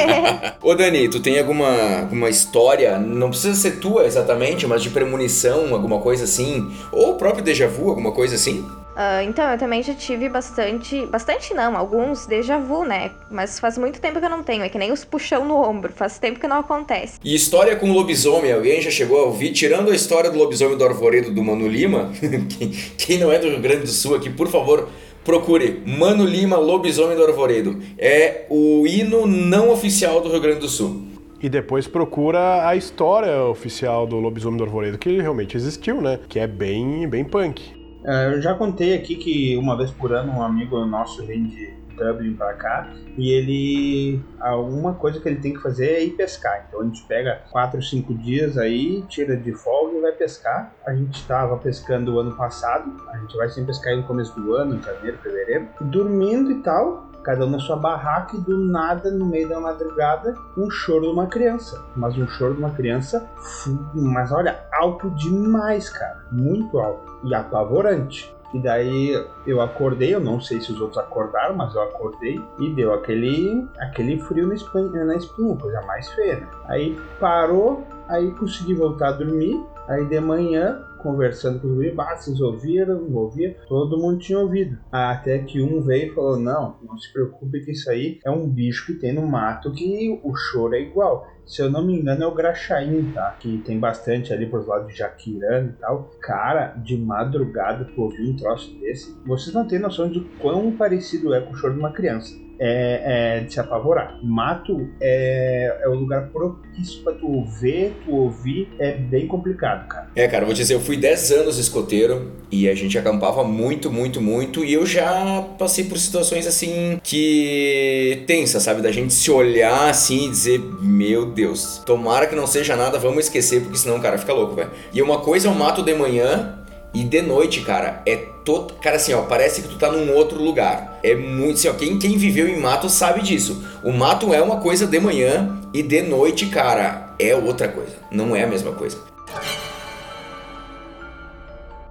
Ô Dani, tu tem alguma, alguma história, não precisa ser tua exatamente, mas de premonição, alguma coisa assim? Ou o próprio déjà vu, alguma coisa assim? Uh, então, eu também já tive bastante. Bastante não, alguns déjà vu, né? Mas faz muito tempo que eu não tenho. É que nem os puxão no ombro. Faz tempo que não acontece. E história com lobisomem? Alguém já chegou a ouvir? Tirando a história do lobisomem do Arvoredo do Mano Lima, quem não é do Rio Grande do Sul aqui, por favor, procure Mano Lima Lobisomem do Arvoredo. É o hino não oficial do Rio Grande do Sul. E depois procura a história oficial do Lobisomem do Arvoredo, que realmente existiu, né? Que é bem, bem punk. É, eu já contei aqui que uma vez por ano um amigo nosso vem de Dublin para cá e ele alguma coisa que ele tem que fazer é ir pescar. Então a gente pega 4, 5 dias aí, tira de folga e vai pescar. A gente estava pescando o ano passado, a gente vai sempre pescar no começo do ano, em janeiro, fevereiro, dormindo e tal cada um na sua barraca e do nada, no meio da madrugada, um choro de uma criança. Mas um choro de uma criança, mas olha, alto demais, cara. Muito alto e apavorante. E daí eu acordei, eu não sei se os outros acordaram, mas eu acordei e deu aquele, aquele frio na espinha, na espinha, coisa mais feia. Né? Aí parou, aí consegui voltar a dormir. Aí de manhã conversando com os guris, ah, vocês ouviram, não ouviram? Todo mundo tinha ouvido. Até que um veio e falou, não, não se preocupe que isso aí é um bicho que tem no mato que o choro é igual. Se eu não me engano é o graxaim, tá? Que tem bastante ali por lados de Jaquirana e tal. Cara, de madrugada tu ouviu um troço desse, vocês não têm noção de quão parecido é com o choro de uma criança é, é, de se apavorar. Mato é, é o lugar propício pra tu ver, tu ouvir, é bem complicado, cara. É, cara, vou dizer, eu fui 10 anos escoteiro e a gente acampava muito, muito, muito e eu já passei por situações assim que tensa, sabe? Da gente se olhar assim e dizer, meu Deus, tomara que não seja nada, vamos esquecer, porque senão cara fica louco, velho. E uma coisa é o mato de manhã e de noite, cara, é Cara, assim, ó, parece que tu tá num outro lugar. É muito. Assim, ó, quem, quem viveu em mato sabe disso. O mato é uma coisa de manhã e de noite, cara, é outra coisa. Não é a mesma coisa.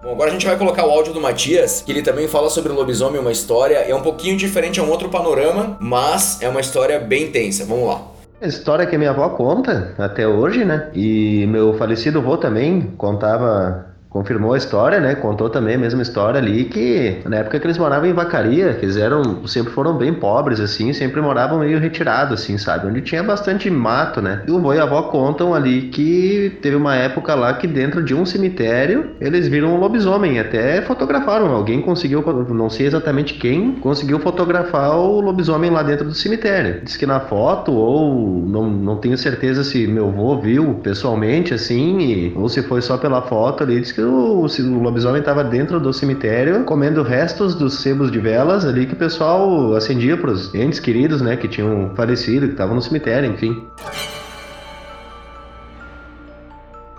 Bom, agora a gente vai colocar o áudio do Matias, que ele também fala sobre o lobisomem, uma história. É um pouquinho diferente, é um outro panorama, mas é uma história bem tensa. Vamos lá. História que minha avó conta até hoje, né? E meu falecido avô também contava confirmou a história, né? Contou também a mesma história ali que na época que eles moravam em Vacaria, que eles eram, sempre foram bem pobres assim, sempre moravam meio retirados assim, sabe? Onde tinha bastante mato, né? E o avô e a avó contam ali que teve uma época lá que dentro de um cemitério eles viram um lobisomem, até fotografaram, alguém conseguiu, não sei exatamente quem, conseguiu fotografar o lobisomem lá dentro do cemitério. Diz que na foto ou não, não tenho certeza se meu avô viu pessoalmente assim, e, ou se foi só pela foto ali, diz que o, o lobisomem estava dentro do cemitério comendo restos dos sebos de velas ali que o pessoal acendia para os entes queridos, né, que tinham falecido, que estavam no cemitério, enfim.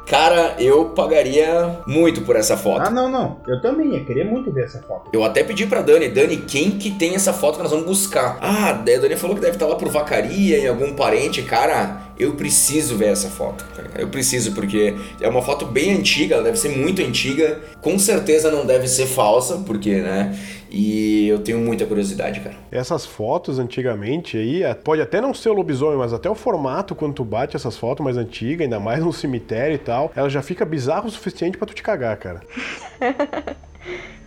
Cara, eu pagaria muito por essa foto. Ah, não, não. Eu também ia querer muito ver essa foto. Eu até pedi pra Dani, Dani, quem que tem essa foto que nós vamos buscar? Ah, a Dani falou que deve estar lá por Vacaria, em algum parente. Cara, eu preciso ver essa foto. tá? Eu preciso, porque é uma foto bem antiga, ela deve ser muito antiga. Com certeza não deve ser falsa, porque, né? E eu tenho muita curiosidade, cara. Essas fotos antigamente aí, é, pode até não ser o lobisomem, mas até o formato quando tu bate essas fotos mais antigas, ainda mais no cemitério e tal, ela já fica bizarro o suficiente pra tu te cagar, cara.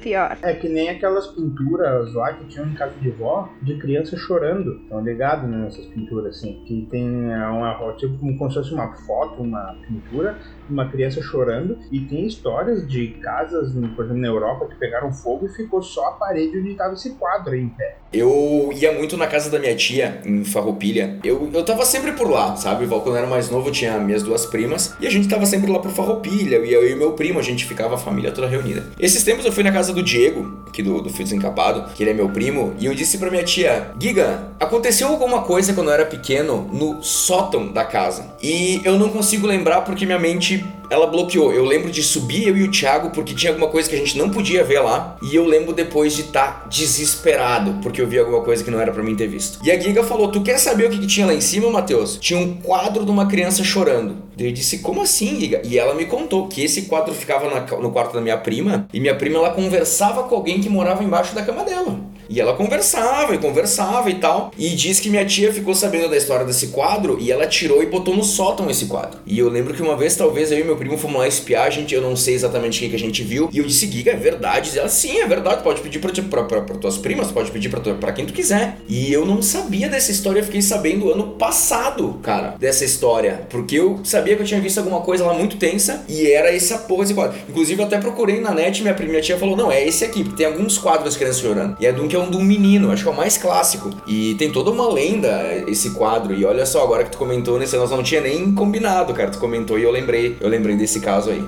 Pior. É que nem aquelas pinturas lá que tinham em casa de vó de criança chorando. Estão ligados né, nessas pinturas assim? Que tem é, uma tipo como se fosse uma foto, uma pintura, uma criança chorando. E tem histórias de casas, por exemplo, na Europa, que pegaram fogo e ficou só a parede onde estava esse quadro aí em pé. Eu ia muito na casa da minha tia, em Farroupilha. Eu, eu tava sempre por lá, sabe? Quando eu era mais novo, tinha minhas duas primas. E a gente tava sempre lá por Farroupilha. E eu e meu primo, a gente ficava a família toda reunida. Esses tempos eu fui na casa do Diego, aqui do, do Fio Desencapado, que ele é meu primo. E eu disse pra minha tia, Giga, aconteceu alguma coisa quando eu era pequeno no sótão da casa. E eu não consigo lembrar porque minha mente ela bloqueou. Eu lembro de subir eu e o Thiago porque tinha alguma coisa que a gente não podia ver lá. E eu lembro depois de estar tá desesperado porque eu vi alguma coisa que não era para mim ter visto. E a Giga falou: Tu quer saber o que, que tinha lá em cima, Matheus? Tinha um quadro de uma criança chorando. Eu disse: Como assim, Giga? E ela me contou que esse quadro ficava na, no quarto da minha prima. E minha prima ela conversava com alguém que morava embaixo da cama dela. E ela conversava e conversava e tal. E diz que minha tia ficou sabendo da história desse quadro e ela tirou e botou no sótão esse quadro. E eu lembro que uma vez, talvez eu e meu primo fomos lá espiar, a gente, eu não sei exatamente o que, a gente viu. E eu disse, Giga, é verdade. E ela, sim, é verdade. Pode pedir pra, pra, pra, pra tuas primas, pode pedir pra, pra quem tu quiser. E eu não sabia dessa história, eu fiquei sabendo ano passado, cara, dessa história. Porque eu sabia que eu tinha visto alguma coisa lá muito tensa e era essa porra desse quadro. Inclusive, eu até procurei na net, minha, minha tia falou: não, é esse aqui, porque tem alguns quadros crianças chorando. E é de um que é um do menino, acho que é o mais clássico. E tem toda uma lenda esse quadro. E olha só, agora que tu comentou nesse, nós não tinha nem combinado, cara. Tu comentou e eu lembrei, eu lembrei desse caso aí.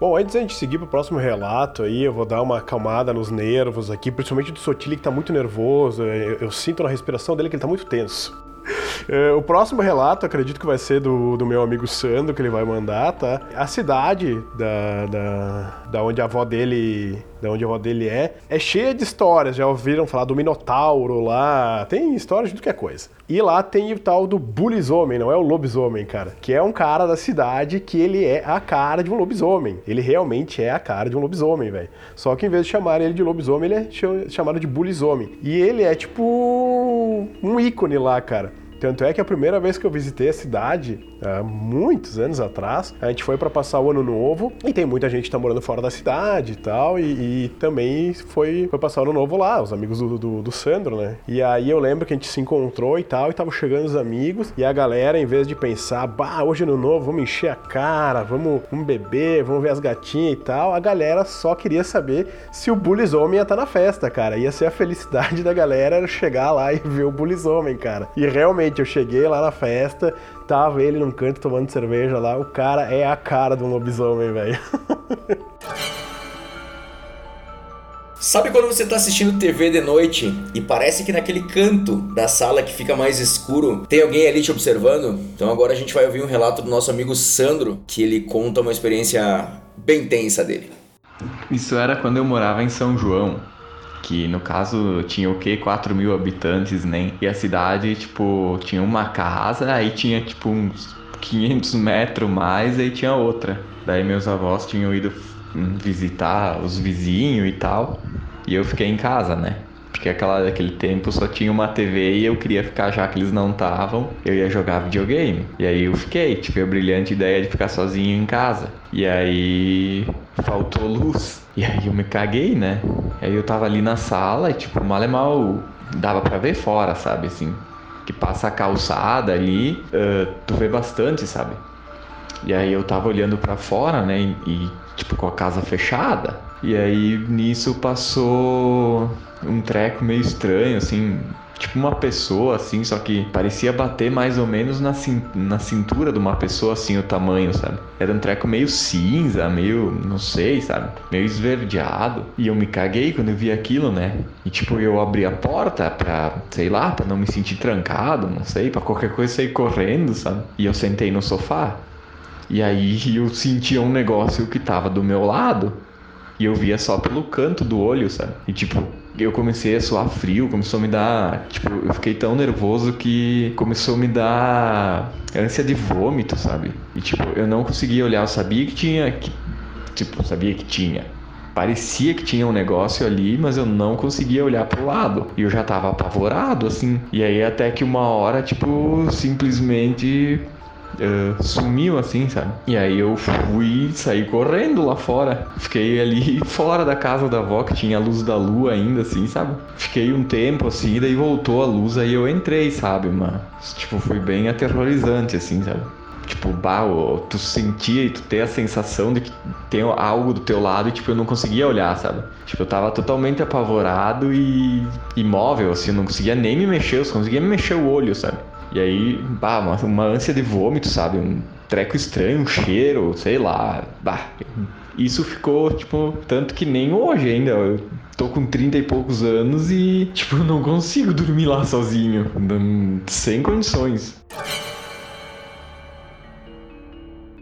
Bom, antes da gente seguir pro próximo relato aí, eu vou dar uma acalmada nos nervos aqui, principalmente do Sotile que tá muito nervoso. Eu, eu sinto na respiração dele que ele tá muito tenso. É, o próximo relato, acredito que vai ser do, do meu amigo Sandro, que ele vai mandar, tá? A cidade da, da, da onde a avó dele da onde a avó dele é, é cheia de histórias. Já ouviram falar do Minotauro lá? Tem histórias de tudo que é coisa. E lá tem o tal do Bulisomem, não é o lobisomem, cara. Que é um cara da cidade que ele é a cara de um lobisomem. Ele realmente é a cara de um lobisomem, velho. Só que em vez de chamar ele de lobisomem, ele é chamado de Bulisomem. E ele é tipo um ícone lá, cara. Tanto é que a primeira vez que eu visitei a cidade, há muitos anos atrás, a gente foi para passar o ano novo e tem muita gente que tá morando fora da cidade e tal, e, e também foi, foi passar o ano novo lá, os amigos do, do, do, Sandro, né? E aí eu lembro que a gente se encontrou e tal, e tava chegando os amigos, e a galera, em vez de pensar, bah, hoje é ano novo, vamos encher a cara, vamos, vamos beber, vamos ver as gatinhas e tal, a galera só queria saber se o Bullies Homem ia estar tá na festa, cara. Ia ser a felicidade da galera chegar lá e ver o Bullies Homem, cara. E realmente, eu cheguei lá na festa, tava ele num canto tomando cerveja lá, o cara é a cara de um lobisomem, velho. Sabe quando você tá assistindo TV de noite e parece que naquele canto da sala que fica mais escuro tem alguém ali te observando? Então agora a gente vai ouvir um relato do nosso amigo Sandro, que ele conta uma experiência bem tensa dele. Isso era quando eu morava em São João que no caso tinha o que 4 mil habitantes, né? E a cidade, tipo, tinha uma casa, aí tinha tipo uns 500 metros mais, aí tinha outra. Daí meus avós tinham ido visitar os vizinhos e tal, e eu fiquei em casa, né? Porque aquela, aquele tempo só tinha uma TV e eu queria ficar, já que eles não estavam, eu ia jogar videogame. E aí eu fiquei, tive a brilhante ideia de ficar sozinho em casa. E aí faltou luz. E aí eu me caguei, né? E aí eu tava ali na sala e tipo, mal é mal dava pra ver fora, sabe? Assim, que passa a calçada ali, uh, tu vê bastante, sabe? E aí eu tava olhando para fora, né? E, e, tipo com a casa fechada. E aí nisso passou um treco meio estranho, assim, tipo uma pessoa assim, só que parecia bater mais ou menos na, na cintura de uma pessoa assim, o tamanho, sabe? Era um treco meio cinza, meio, não sei, sabe? Meio esverdeado. E eu me caguei quando eu vi aquilo, né? E tipo, eu abri a porta pra, sei lá, pra não me sentir trancado, não sei, pra qualquer coisa sair correndo, sabe? E eu sentei no sofá. E aí eu sentia um negócio que tava do meu lado e eu via só pelo canto do olho, sabe? E tipo, eu comecei a suar frio, começou a me dar. Tipo, eu fiquei tão nervoso que começou a me dar ânsia de vômito, sabe? E tipo, eu não conseguia olhar, eu sabia que tinha. Que, tipo, sabia que tinha. Parecia que tinha um negócio ali, mas eu não conseguia olhar pro lado. E eu já tava apavorado, assim. E aí até que uma hora, tipo, simplesmente uh, sumiu assim, sabe? E aí eu fui sair correndo lá fora. Fiquei ali fora da casa da avó, que tinha a luz da lua ainda, assim, sabe? Fiquei um tempo assim, daí voltou a luz, aí eu entrei, sabe? Mas, tipo, foi bem aterrorizante, assim, sabe? Tipo, bah, tu sentia e tu tem a sensação de que tem algo do teu lado e, tipo, eu não conseguia olhar, sabe? Tipo, eu tava totalmente apavorado e imóvel, assim, eu não conseguia nem me mexer, eu só conseguia me mexer o olho, sabe? E aí, bah, uma, uma ânsia de vômito, sabe? Um treco estranho, um cheiro, sei lá. Bah. Isso ficou, tipo, tanto que nem hoje ainda. Eu tô com 30 e poucos anos e, tipo, não consigo dormir lá sozinho. Sem condições.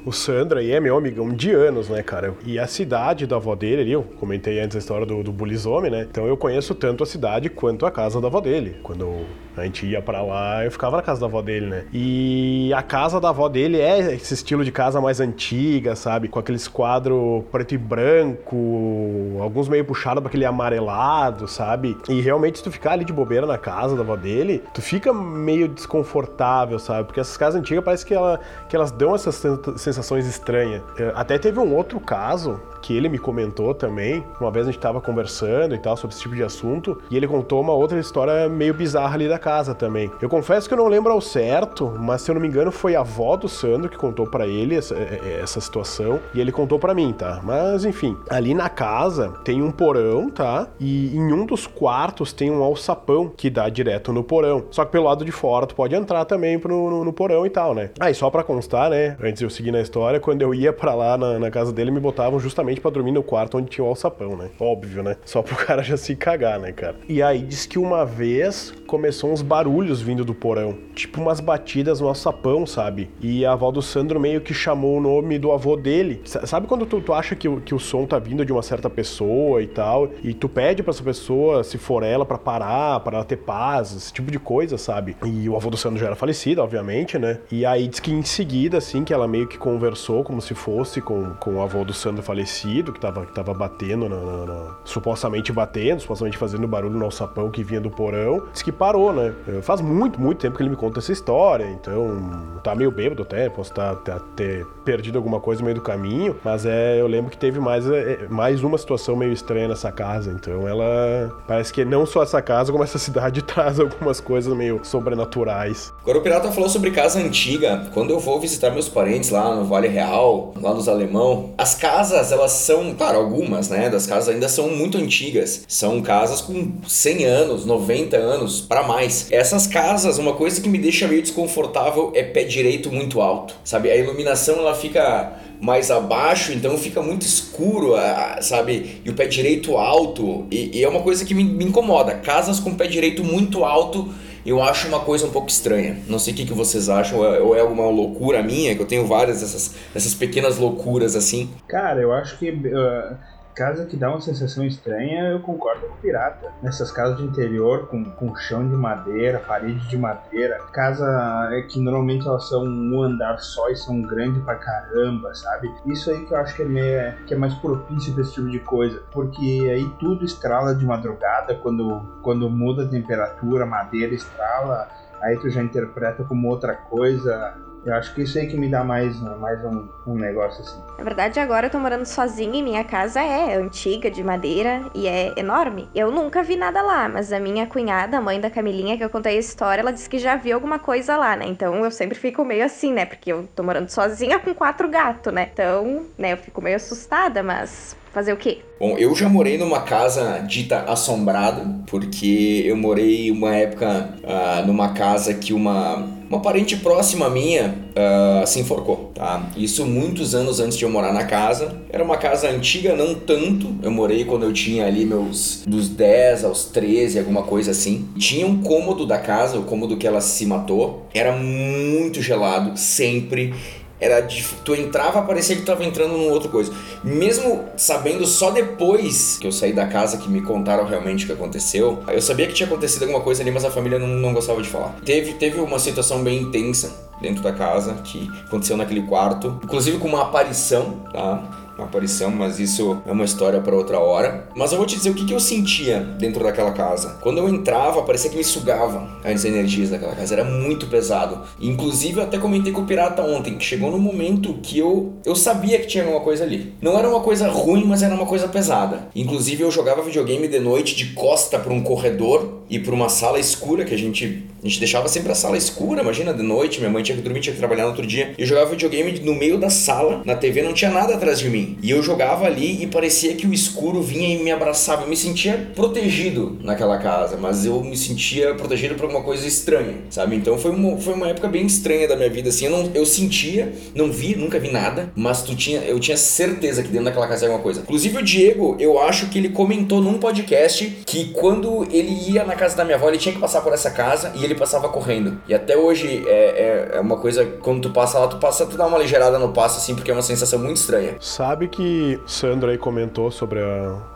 O Sandra aí é meu amigão de anos, né, cara? E a cidade da avó dele ali, eu comentei antes a história do, do Bulizome, né? Então eu conheço tanto a cidade quanto a casa da avó dele. Quando a gente ia para lá, eu ficava na casa da avó dele, né? E a casa da avó dele é esse estilo de casa mais antiga, sabe? Com aqueles quadros preto e branco, alguns meio puxados para aquele amarelado, sabe? E realmente, se tu ficar ali de bobeira na casa da avó dele, tu fica meio desconfortável, sabe? Porque essas casas antigas parece que, ela, que elas dão essas sensações estranhas. É, até teve um outro caso que ele me comentou também. Uma vez a gente tava conversando e tal sobre esse tipo de assunto, e ele contou uma outra história meio bizarra ali da casa também. Eu confesso que eu não lembro ao certo, mas se eu não me engano foi a avó do Sandro que contou para ele essa, é, é, essa, situação, e ele contou para mim, tá? Mas enfim, ali na casa tem um porão, tá? E em um dos quartos tem um alçapão que dá direto no porão. Só que pelo lado de fora tu pode entrar também pro, no, no porão e tal, né? Ah, e só pra constar, né? Antes de eu seguir na história, quando eu ia para lá na, na casa dele, me botavam justamente justamente para dormir no quarto onde tinha o alçapão, né? Óbvio, né? Só pro cara já se cagar, né, cara? E aí diz que uma vez começou uns barulhos vindo do porão, tipo umas batidas no alçapão, sabe? E a avó do Sandro meio que chamou o nome do avô dele. Sabe quando tu, tu acha que, que o som tá vindo de uma certa pessoa e tal, e tu pede para essa pessoa, se for ela, para parar, para ela ter paz, esse tipo de coisa, sabe? E o avô do Sandro já era falecido, obviamente, né? E aí diz que em seguida, assim, que ela meio que conversou como se fosse com, com o avô do Sandro falecido conhecido que tava, que tava batendo, na, na, na, supostamente batendo, supostamente fazendo barulho no alçapão que vinha do porão. Disse que parou, né? Faz muito, muito tempo que ele me conta essa história, então tá meio bêbado até, posso tá, tá, ter perdido alguma coisa no meio do caminho, mas é, eu lembro que teve mais, é, mais uma situação meio estranha nessa casa, então ela parece que não só essa casa, como essa cidade traz algumas coisas meio sobrenaturais. Agora o Pirata falou sobre casa antiga. Quando eu vou visitar meus parentes lá no Vale Real, lá nos Alemão, as casas, elas são, claro, algumas, né, das casas ainda são muito antigas. São casas com 100 anos, 90 anos, para mais. Essas casas, uma coisa que me deixa meio desconfortável é pé direito muito alto, sabe? A iluminação ela fica mais abaixo, então fica muito escuro, sabe? E o pé direito alto, e, e é uma coisa que me, me, incomoda. Casas com pé direito muito alto, eu acho uma coisa um pouco estranha. Não sei o que, que vocês acham, ou é, é alguma loucura minha, que eu tenho várias dessas, dessas pequenas loucuras assim. Cara, eu acho que. Uh Casa que dá uma sensação estranha, eu concordo com o Pirata. Nessas casas de interior, com, com chão de madeira, parede de madeira, casa é que normalmente elas são um andar só e são grandes pra caramba, sabe? Isso aí que eu acho que é, meio, que é mais propício pra esse tipo de coisa, porque aí tudo estrala de madrugada quando, quando muda a temperatura, madeira estrala, aí tu já interpreta como outra coisa. Eu acho que isso aí que me dá mais, mais um, um negócio assim. Na verdade, agora eu tô morando sozinha e minha casa é antiga, de madeira e é enorme. Eu nunca vi nada lá, mas a minha cunhada, a mãe da Camilinha, que eu contei a história, ela disse que já viu alguma coisa lá, né? Então eu sempre fico meio assim, né? Porque eu tô morando sozinha com quatro gatos, né? Então, né, eu fico meio assustada, mas fazer o quê? Bom, eu já morei numa casa dita assombrada, porque eu morei uma época uh, numa casa que uma, uma parente próxima minha uh, se enforcou, tá? Isso muitos anos antes de eu morar na casa. Era uma casa antiga, não tanto. Eu morei quando eu tinha ali meus dos 10 aos 13, alguma coisa assim. Tinha um cômodo da casa, o cômodo que ela se matou. Era muito gelado, sempre era de, tu entrava, parecia que tu tava entrando num outro coisa. Mesmo sabendo só depois que eu saí da casa que me contaram realmente o que aconteceu, eu sabia que tinha acontecido alguma coisa ali, mas a família não, não gostava de falar. Teve, teve uma situação bem intensa dentro da casa que aconteceu naquele quarto, inclusive com uma aparição, tá? Uma aparição, mas isso é uma história para outra hora. Mas eu vou te dizer o que, que eu sentia dentro daquela casa. Quando eu entrava, parecia que me sugava as energias daquela casa. Era muito pesado. Inclusive, eu até comentei com o Pirata ontem, que chegou no momento que eu, eu sabia que tinha alguma coisa ali. Não era uma coisa ruim, mas era uma coisa pesada. Inclusive, eu jogava videogame de noite de costa para um corredor e para uma sala escura que a gente a gente deixava sempre a sala escura, imagina, de noite, minha mãe tinha que dormir, tinha que trabalhar no outro dia. Eu jogava videogame no meio da sala, na TV não tinha nada atrás de mim. E eu jogava ali e parecia que o escuro vinha e me abraçava. Eu me sentia protegido naquela casa, mas eu me sentia protegido por alguma coisa estranha, sabe? Então foi uma, foi uma época bem estranha da minha vida, assim. Eu, não, eu sentia, não vi, nunca vi nada, mas tu tinha, eu tinha certeza que dentro daquela casa era alguma coisa. Inclusive o Diego, eu acho que ele comentou num podcast que quando ele ia na casa da minha avó, ele tinha que passar por essa casa e ele passava correndo. E até hoje é, é, é, uma coisa, quando tu passa lá, tu passa, tu dá uma ligeirada no passo, assim, porque é uma sensação muito estranha. Sabe que Sandra aí comentou sobre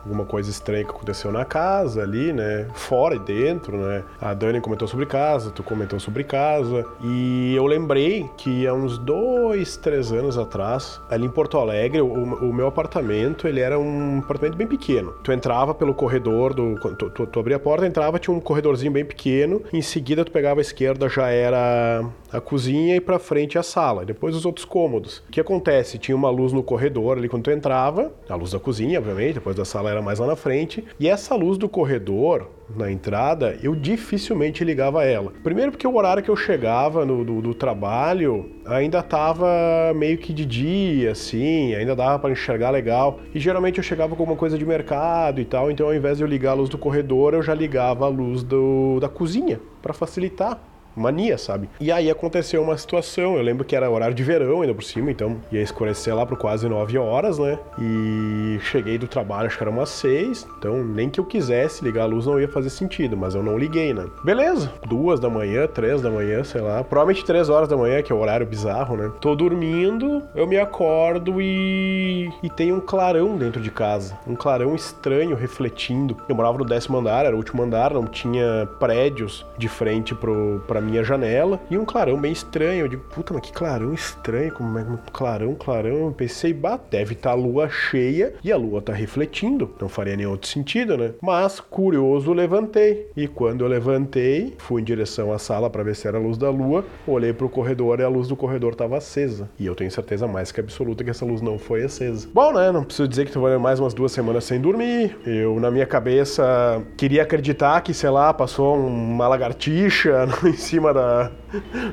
alguma coisa estranha que aconteceu na casa ali, né? Fora e dentro, né? A Dani comentou sobre casa, tu comentou sobre casa. E eu lembrei que há uns dois, três anos atrás, ali em Porto Alegre, o, o meu apartamento, ele era um apartamento bem pequeno. Tu entrava pelo corredor do. Tu, tu, tu abria a porta, entrava, tinha um corredorzinho bem pequeno. Em seguida, tu pegava a esquerda, já era a cozinha e para frente a sala. Depois os outros cômodos. O que acontece? Tinha uma luz no corredor ali quando tu entrava, a luz da cozinha, obviamente, depois da sala era mais lá na frente. E essa luz do corredor, na entrada, eu dificilmente ligava ela. Primeiro porque o horário que eu chegava no, do, do trabalho ainda tava meio que de dia, assim, ainda dava para enxergar legal. E geralmente eu chegava com alguma coisa de mercado e tal, então ao invés de eu ligar a luz do corredor, eu já ligava a luz do, da cozinha para facilitar mania, sabe? E aí aconteceu uma situação, eu lembro que era horário de verão ainda por cima, então ia escurecer lá por quase 9 horas, né? E cheguei do trabalho, acho que era umas 6, então nem que eu quisesse ligar a luz não ia fazer sentido, mas eu não liguei, né? Beleza, duas da manhã, três da manhã, sei lá, provavelmente três horas da manhã, que é o horário bizarro, né? Tô dormindo, eu me acordo e, e tem um clarão dentro de casa, um clarão estranho refletindo. Eu morava no décimo andar, era o último andar, não tinha prédios de frente pro, pra minha janela e um clarão bem estranho. Eu digo, puta, mas que clarão estranho, como é que clarão, clarão. Eu pensei, bah, deve estar tá a lua cheia e a lua tá refletindo. Não faria nenhum outro sentido, né? Mas, curioso, levantei. E quando eu levantei, fui em direção à sala para ver se era a luz da lua, olhei pro corredor e a luz do corredor tava acesa. E eu tenho certeza mais que absoluta que essa luz não foi acesa. Bom, né? Não preciso dizer que vai mais umas duas semanas sem dormir. Eu, na minha cabeça, queria acreditar que, sei lá, passou uma lagartixa em cima cima da,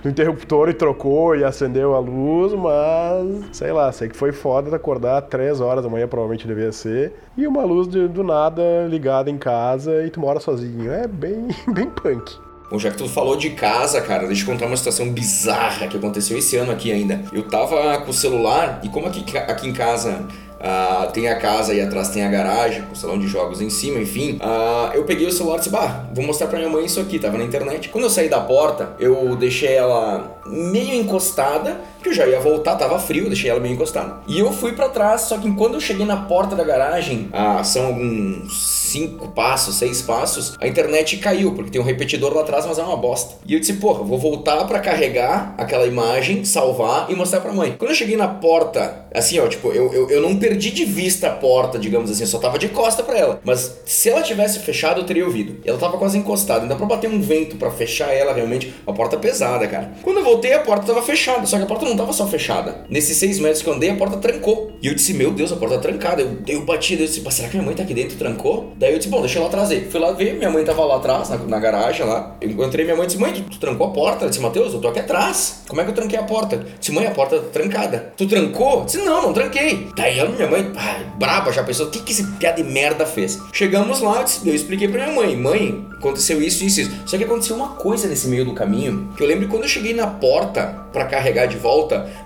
do interruptor e trocou e acendeu a luz, mas sei lá, sei que foi foda acordar três horas da manhã, provavelmente devia ser, e uma luz de, do nada ligada em casa e tu mora sozinho. É bem, bem punk. Bom, já que tu falou de casa, cara, deixa eu contar uma situação bizarra que aconteceu esse ano aqui ainda. Eu tava com o celular e como aqui, aqui em casa Uh, tem a casa e atrás tem a garagem, o salão de jogos em cima, enfim. Uh, eu peguei o celular e disse, bah, vou mostrar pra minha mãe isso aqui, tava na internet. Quando eu saí da porta, eu deixei ela meio encostada Porque eu já ia voltar, tava frio, deixei ela meio encostada. E eu fui para trás, só que quando eu cheguei na porta da garagem, ah, são alguns cinco passos, seis passos, a internet caiu, porque tem um repetidor lá atrás, mas é uma bosta. E eu disse, porra, vou voltar para carregar aquela imagem, salvar e mostrar pra mãe. Quando eu cheguei na porta, assim, ó, tipo, eu, eu, eu não perdi de vista a porta, digamos assim, eu só tava de costa para ela. Mas se ela tivesse fechado, eu teria ouvido. Ela tava quase encostada, ainda pra bater um vento para fechar ela, realmente, uma porta pesada, cara. Quando eu voltei, a porta tava fechada, só que a porta não tava só fechada. Nesses seis metros que eu andei, a porta trancou. E eu disse, meu Deus, a porta tá trancada. Eu, eu bati, eu disse, será que minha mãe tá aqui dentro trancou? Daí eu disse, bom, deixa ela trazer. Fui lá ver, minha mãe tava lá atrás, na, na garagem lá. Eu encontrei minha mãe e disse, mãe, tu, tu, trancou a porta? Eu disse, Matheus, eu tô aqui atrás. Como é que eu tranquei a porta? Eu disse, mãe, a porta tá trancada. Tu trancou? Eu disse, não, não tranquei. Daí a minha mãe, ah, braba, já pensou, o que que esse piada de merda fez? Chegamos lá, eu, disse, eu expliquei pra minha mãe, mãe, aconteceu isso, isso, isso. Só que aconteceu uma coisa nesse meio do caminho, que eu lembro quando eu cheguei na porta para carregar de volta,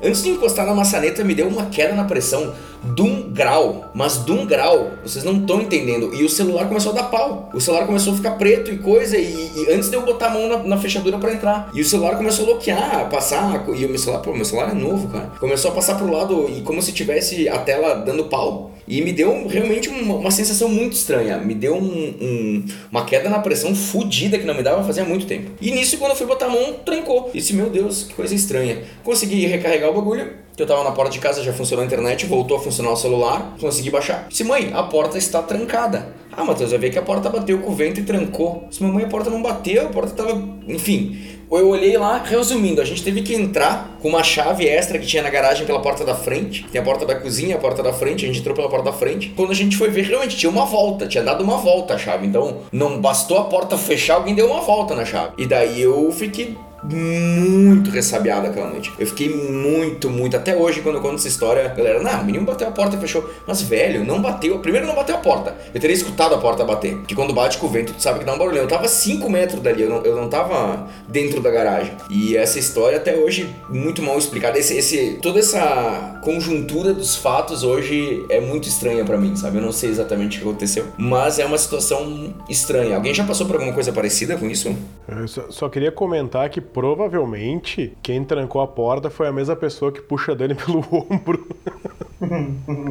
antes de encostar na maçaneta, me deu uma queda na pressão de um grau, mas de um grau, vocês não estão entendendo. E o celular começou a dar pau. O celular começou a ficar preto e coisa, e, e antes de eu botar a mão na, na fechadura para entrar. E o celular começou a bloquear, a passar, e o meu celular, pô, meu celular é novo, cara. Começou a passar pro lado e como se tivesse a tela dando pau. E me deu realmente uma, uma sensação muito estranha. Me deu um, um, uma queda na pressão fodida que não me dava fazia muito tempo. E nisso, quando eu fui botar a mão, trancou. Disse, meu Deus, que coisa estranha. Consegui recarregar o bagulho, que eu tava na porta de casa, já funcionou a internet, voltou a funcionar o celular, consegui baixar. Disse, mãe, a porta está trancada. Ah, Matheus, vai ver que a porta bateu com o vento e trancou. Disse, mamãe, a porta não bateu, a porta tava. Enfim. Eu olhei lá, resumindo, a gente teve que entrar com uma chave extra que tinha na garagem pela porta da frente. Tem a porta da cozinha, a porta da frente, a gente entrou pela porta da frente. Quando a gente foi ver, realmente tinha uma volta, tinha dado uma volta a chave. Então, não bastou a porta fechar, alguém deu uma volta na chave. E daí eu fiquei muito ressabiado aquela noite. Eu fiquei muito, muito. Até hoje, quando eu conto essa história, a galera, não, o menino bateu a porta e fechou. Mas, velho, não bateu. Primeiro, não bateu a porta. Eu teria escutado a porta bater. Porque quando bate com o vento, tu sabe que dá um barulho. Eu tava 5 metros dali, eu não, eu não tava dentro da garagem. E essa história, até hoje, muito mal explicada. Esse, esse, toda essa conjuntura dos fatos hoje é muito estranha para mim, sabe? Eu não sei exatamente o que aconteceu. Mas é uma situação estranha. Alguém já passou por alguma coisa parecida com isso? Eu só, só queria comentar que provavelmente quem trancou a porta foi a mesma pessoa que puxa a Dani pelo ombro.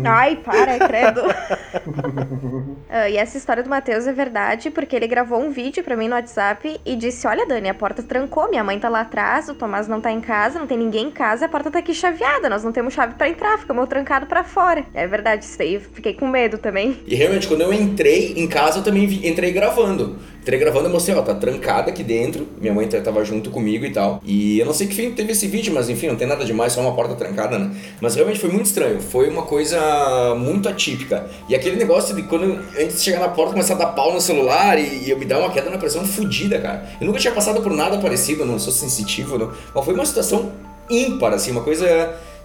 Ai, para, credo. uh, e essa história do Matheus é verdade, porque ele gravou um vídeo pra mim no WhatsApp e disse: Olha, Dani, a porta trancou, minha mãe tá lá atrás, o Tomás não tá em casa, não tem ninguém em casa, a porta tá aqui chaveada, nós não temos chave para entrar, ficamos trancado para fora. É verdade, isso aí, fiquei com medo também. E realmente, quando eu entrei em casa, eu também vi, entrei gravando. Entrei gravando e mostrei, ó, tá trancada aqui dentro, minha mãe tava junto comigo e tal. E eu não sei que fim teve esse vídeo, mas enfim, não tem nada demais, só uma porta trancada, né? Mas realmente foi muito estranho, foi uma coisa muito atípica. E aquele negócio de quando, antes de chegar na porta, começar a dar pau no celular e, e eu me dar uma queda na pressão fodida, cara. Eu nunca tinha passado por nada parecido, não sou sensitivo, não. Mas foi uma situação ímpar, assim, uma coisa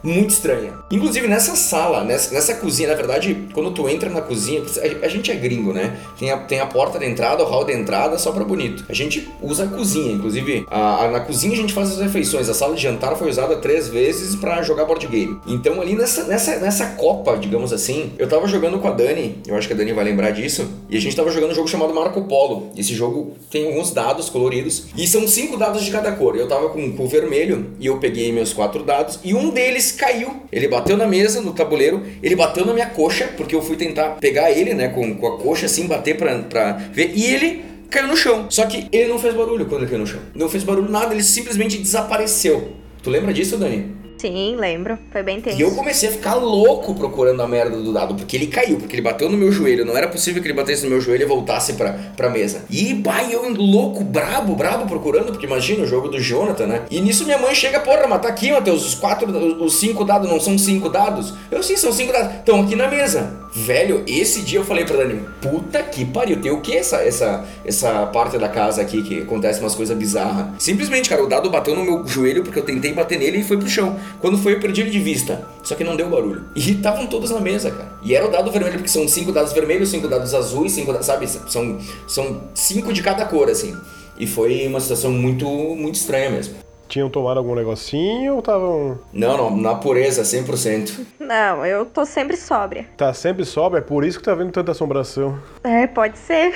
muito estranha. Inclusive nessa sala, nessa, nessa cozinha, na verdade, quando tu entra na cozinha, a, gente é gringo, né? Tem a, tem a porta de entrada, o hall de entrada, só pra bonito. A gente usa a cozinha, inclusive a, a, na cozinha a gente faz as refeições. A sala de jantar foi usada três vezes para jogar board game. Então ali nessa, nessa, nessa copa, digamos assim, eu tava jogando com a Dani, eu acho que a Dani vai lembrar disso, e a gente tava jogando um jogo chamado Marco Polo. Esse jogo tem alguns dados coloridos, e são cinco dados de cada cor. Eu tava com, com o vermelho, e eu peguei meus quatro dados, e um deles caiu. Ele bateu na mesa, no tabuleiro, ele bateu na minha coxa, porque eu fui tentar pegar ele, né, com, com a coxa assim, bater pra, pra ver, e ele caiu no chão. Só que ele não fez barulho quando ele caiu no chão. Não fez barulho nada, ele simplesmente desapareceu. Tu lembra disso, Dani? Sim, lembro. Foi bem tenso. E eu comecei a ficar louco procurando a merda do dado, porque ele caiu, porque ele bateu no meu joelho. Não era possível que ele batesse no meu joelho e voltasse pra, pra mesa. E, bah, eu louco, brabo, brabo procurando, porque imagina o jogo do Jonathan, né? E nisso minha mãe chega, porra, mas tá aqui, Matheus, os quatro, os cinco dados não são cinco dados? Eu sim, são cinco dados. Estão aqui na mesa. Velho, esse dia eu falei pra Dani, puta que pariu, tem o que essa, essa, essa parte da casa aqui que acontece umas coisas bizarras? Simplesmente, cara, o dado bateu no meu joelho porque eu tentei bater nele e foi pro chão. Quando foi, eu perdi ele de vista. Só que não deu barulho. E estavam todos na mesa, cara. E era o dado vermelho, porque são cinco dados vermelhos, cinco dados azuis, cinco dados, sabe? São, são cinco de cada cor, assim. E foi uma situação muito, muito estranha mesmo. Tinham tomado algum negocinho ou estavam. Não, não, na pureza, 100%. Não, eu tô sempre sóbria. Tá sempre sóbria? É por isso que tá vendo tanta assombração. É, pode ser.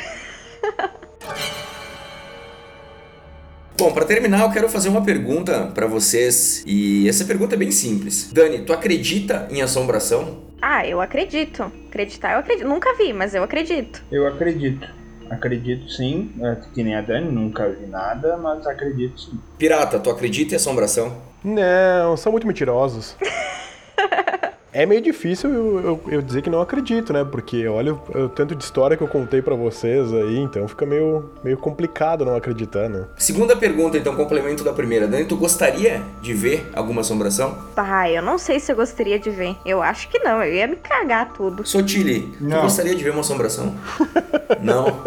Bom, pra terminar, eu quero fazer uma pergunta pra vocês. E essa pergunta é bem simples. Dani, tu acredita em assombração? Ah, eu acredito. Acreditar, eu acredito. Nunca vi, mas eu acredito. Eu acredito. Acredito sim, é, que nem a Dani, nunca vi nada, mas acredito sim. Pirata, tu acredita em assombração? Não, são muito mentirosos. É meio difícil eu, eu, eu, dizer que não acredito, né? Porque olha o, o tanto de história que eu contei para vocês aí, então fica meio, meio complicado não acreditar, né? Segunda pergunta, então, complemento da primeira. Dani, tu gostaria de ver alguma assombração? Ah, eu não sei se eu gostaria de ver. Eu acho que não, eu ia me cagar tudo. Sotile, tu gostaria de ver uma assombração? não.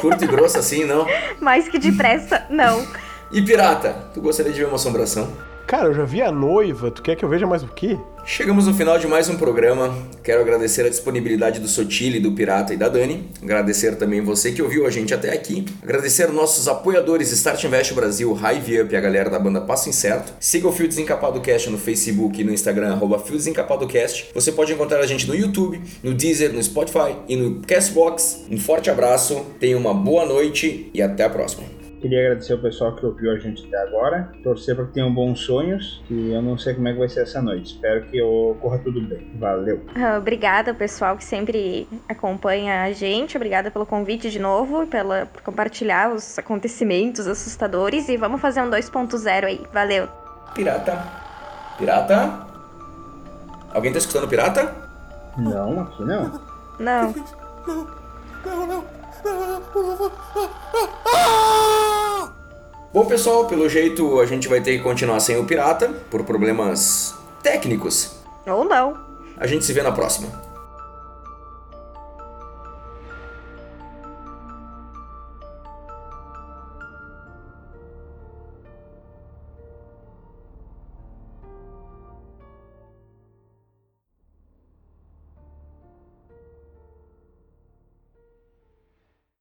Curto e grosso assim, não? Mais que depressa, não. E pirata, tu gostaria de ver uma assombração? Cara, eu já vi a noiva, tu quer que eu veja mais o quê? Chegamos no final de mais um programa. Quero agradecer a disponibilidade do Sotile, do Pirata e da Dani. Agradecer também você que ouviu a gente até aqui. Agradecer nossos apoiadores Start Invest Brasil, Hive Up e a galera da banda Passo Incerto. Siga o Fio Desencapado Cast no Facebook e no Instagram, arroba Fio Desencapado Cast. Você pode encontrar a gente no YouTube, no Deezer, no Spotify e no Castbox. Um forte abraço, tenha uma boa noite e até a próxima. Queria agradecer o pessoal que ouviu a gente até agora. Torcer para que tenham bons sonhos. E eu não sei como é que vai ser essa noite. Espero que ocorra tudo bem. Valeu. Ah, obrigada, pessoal, que sempre acompanha a gente. Obrigada pelo convite de novo, pela, por compartilhar os acontecimentos assustadores. E vamos fazer um 2.0 aí. Valeu. Pirata. Pirata? Alguém tá escutando pirata? Não, aqui não. Não. Não, não, não. Bom, pessoal, pelo jeito a gente vai ter que continuar sem o pirata por problemas técnicos. Ou não. A gente se vê na próxima.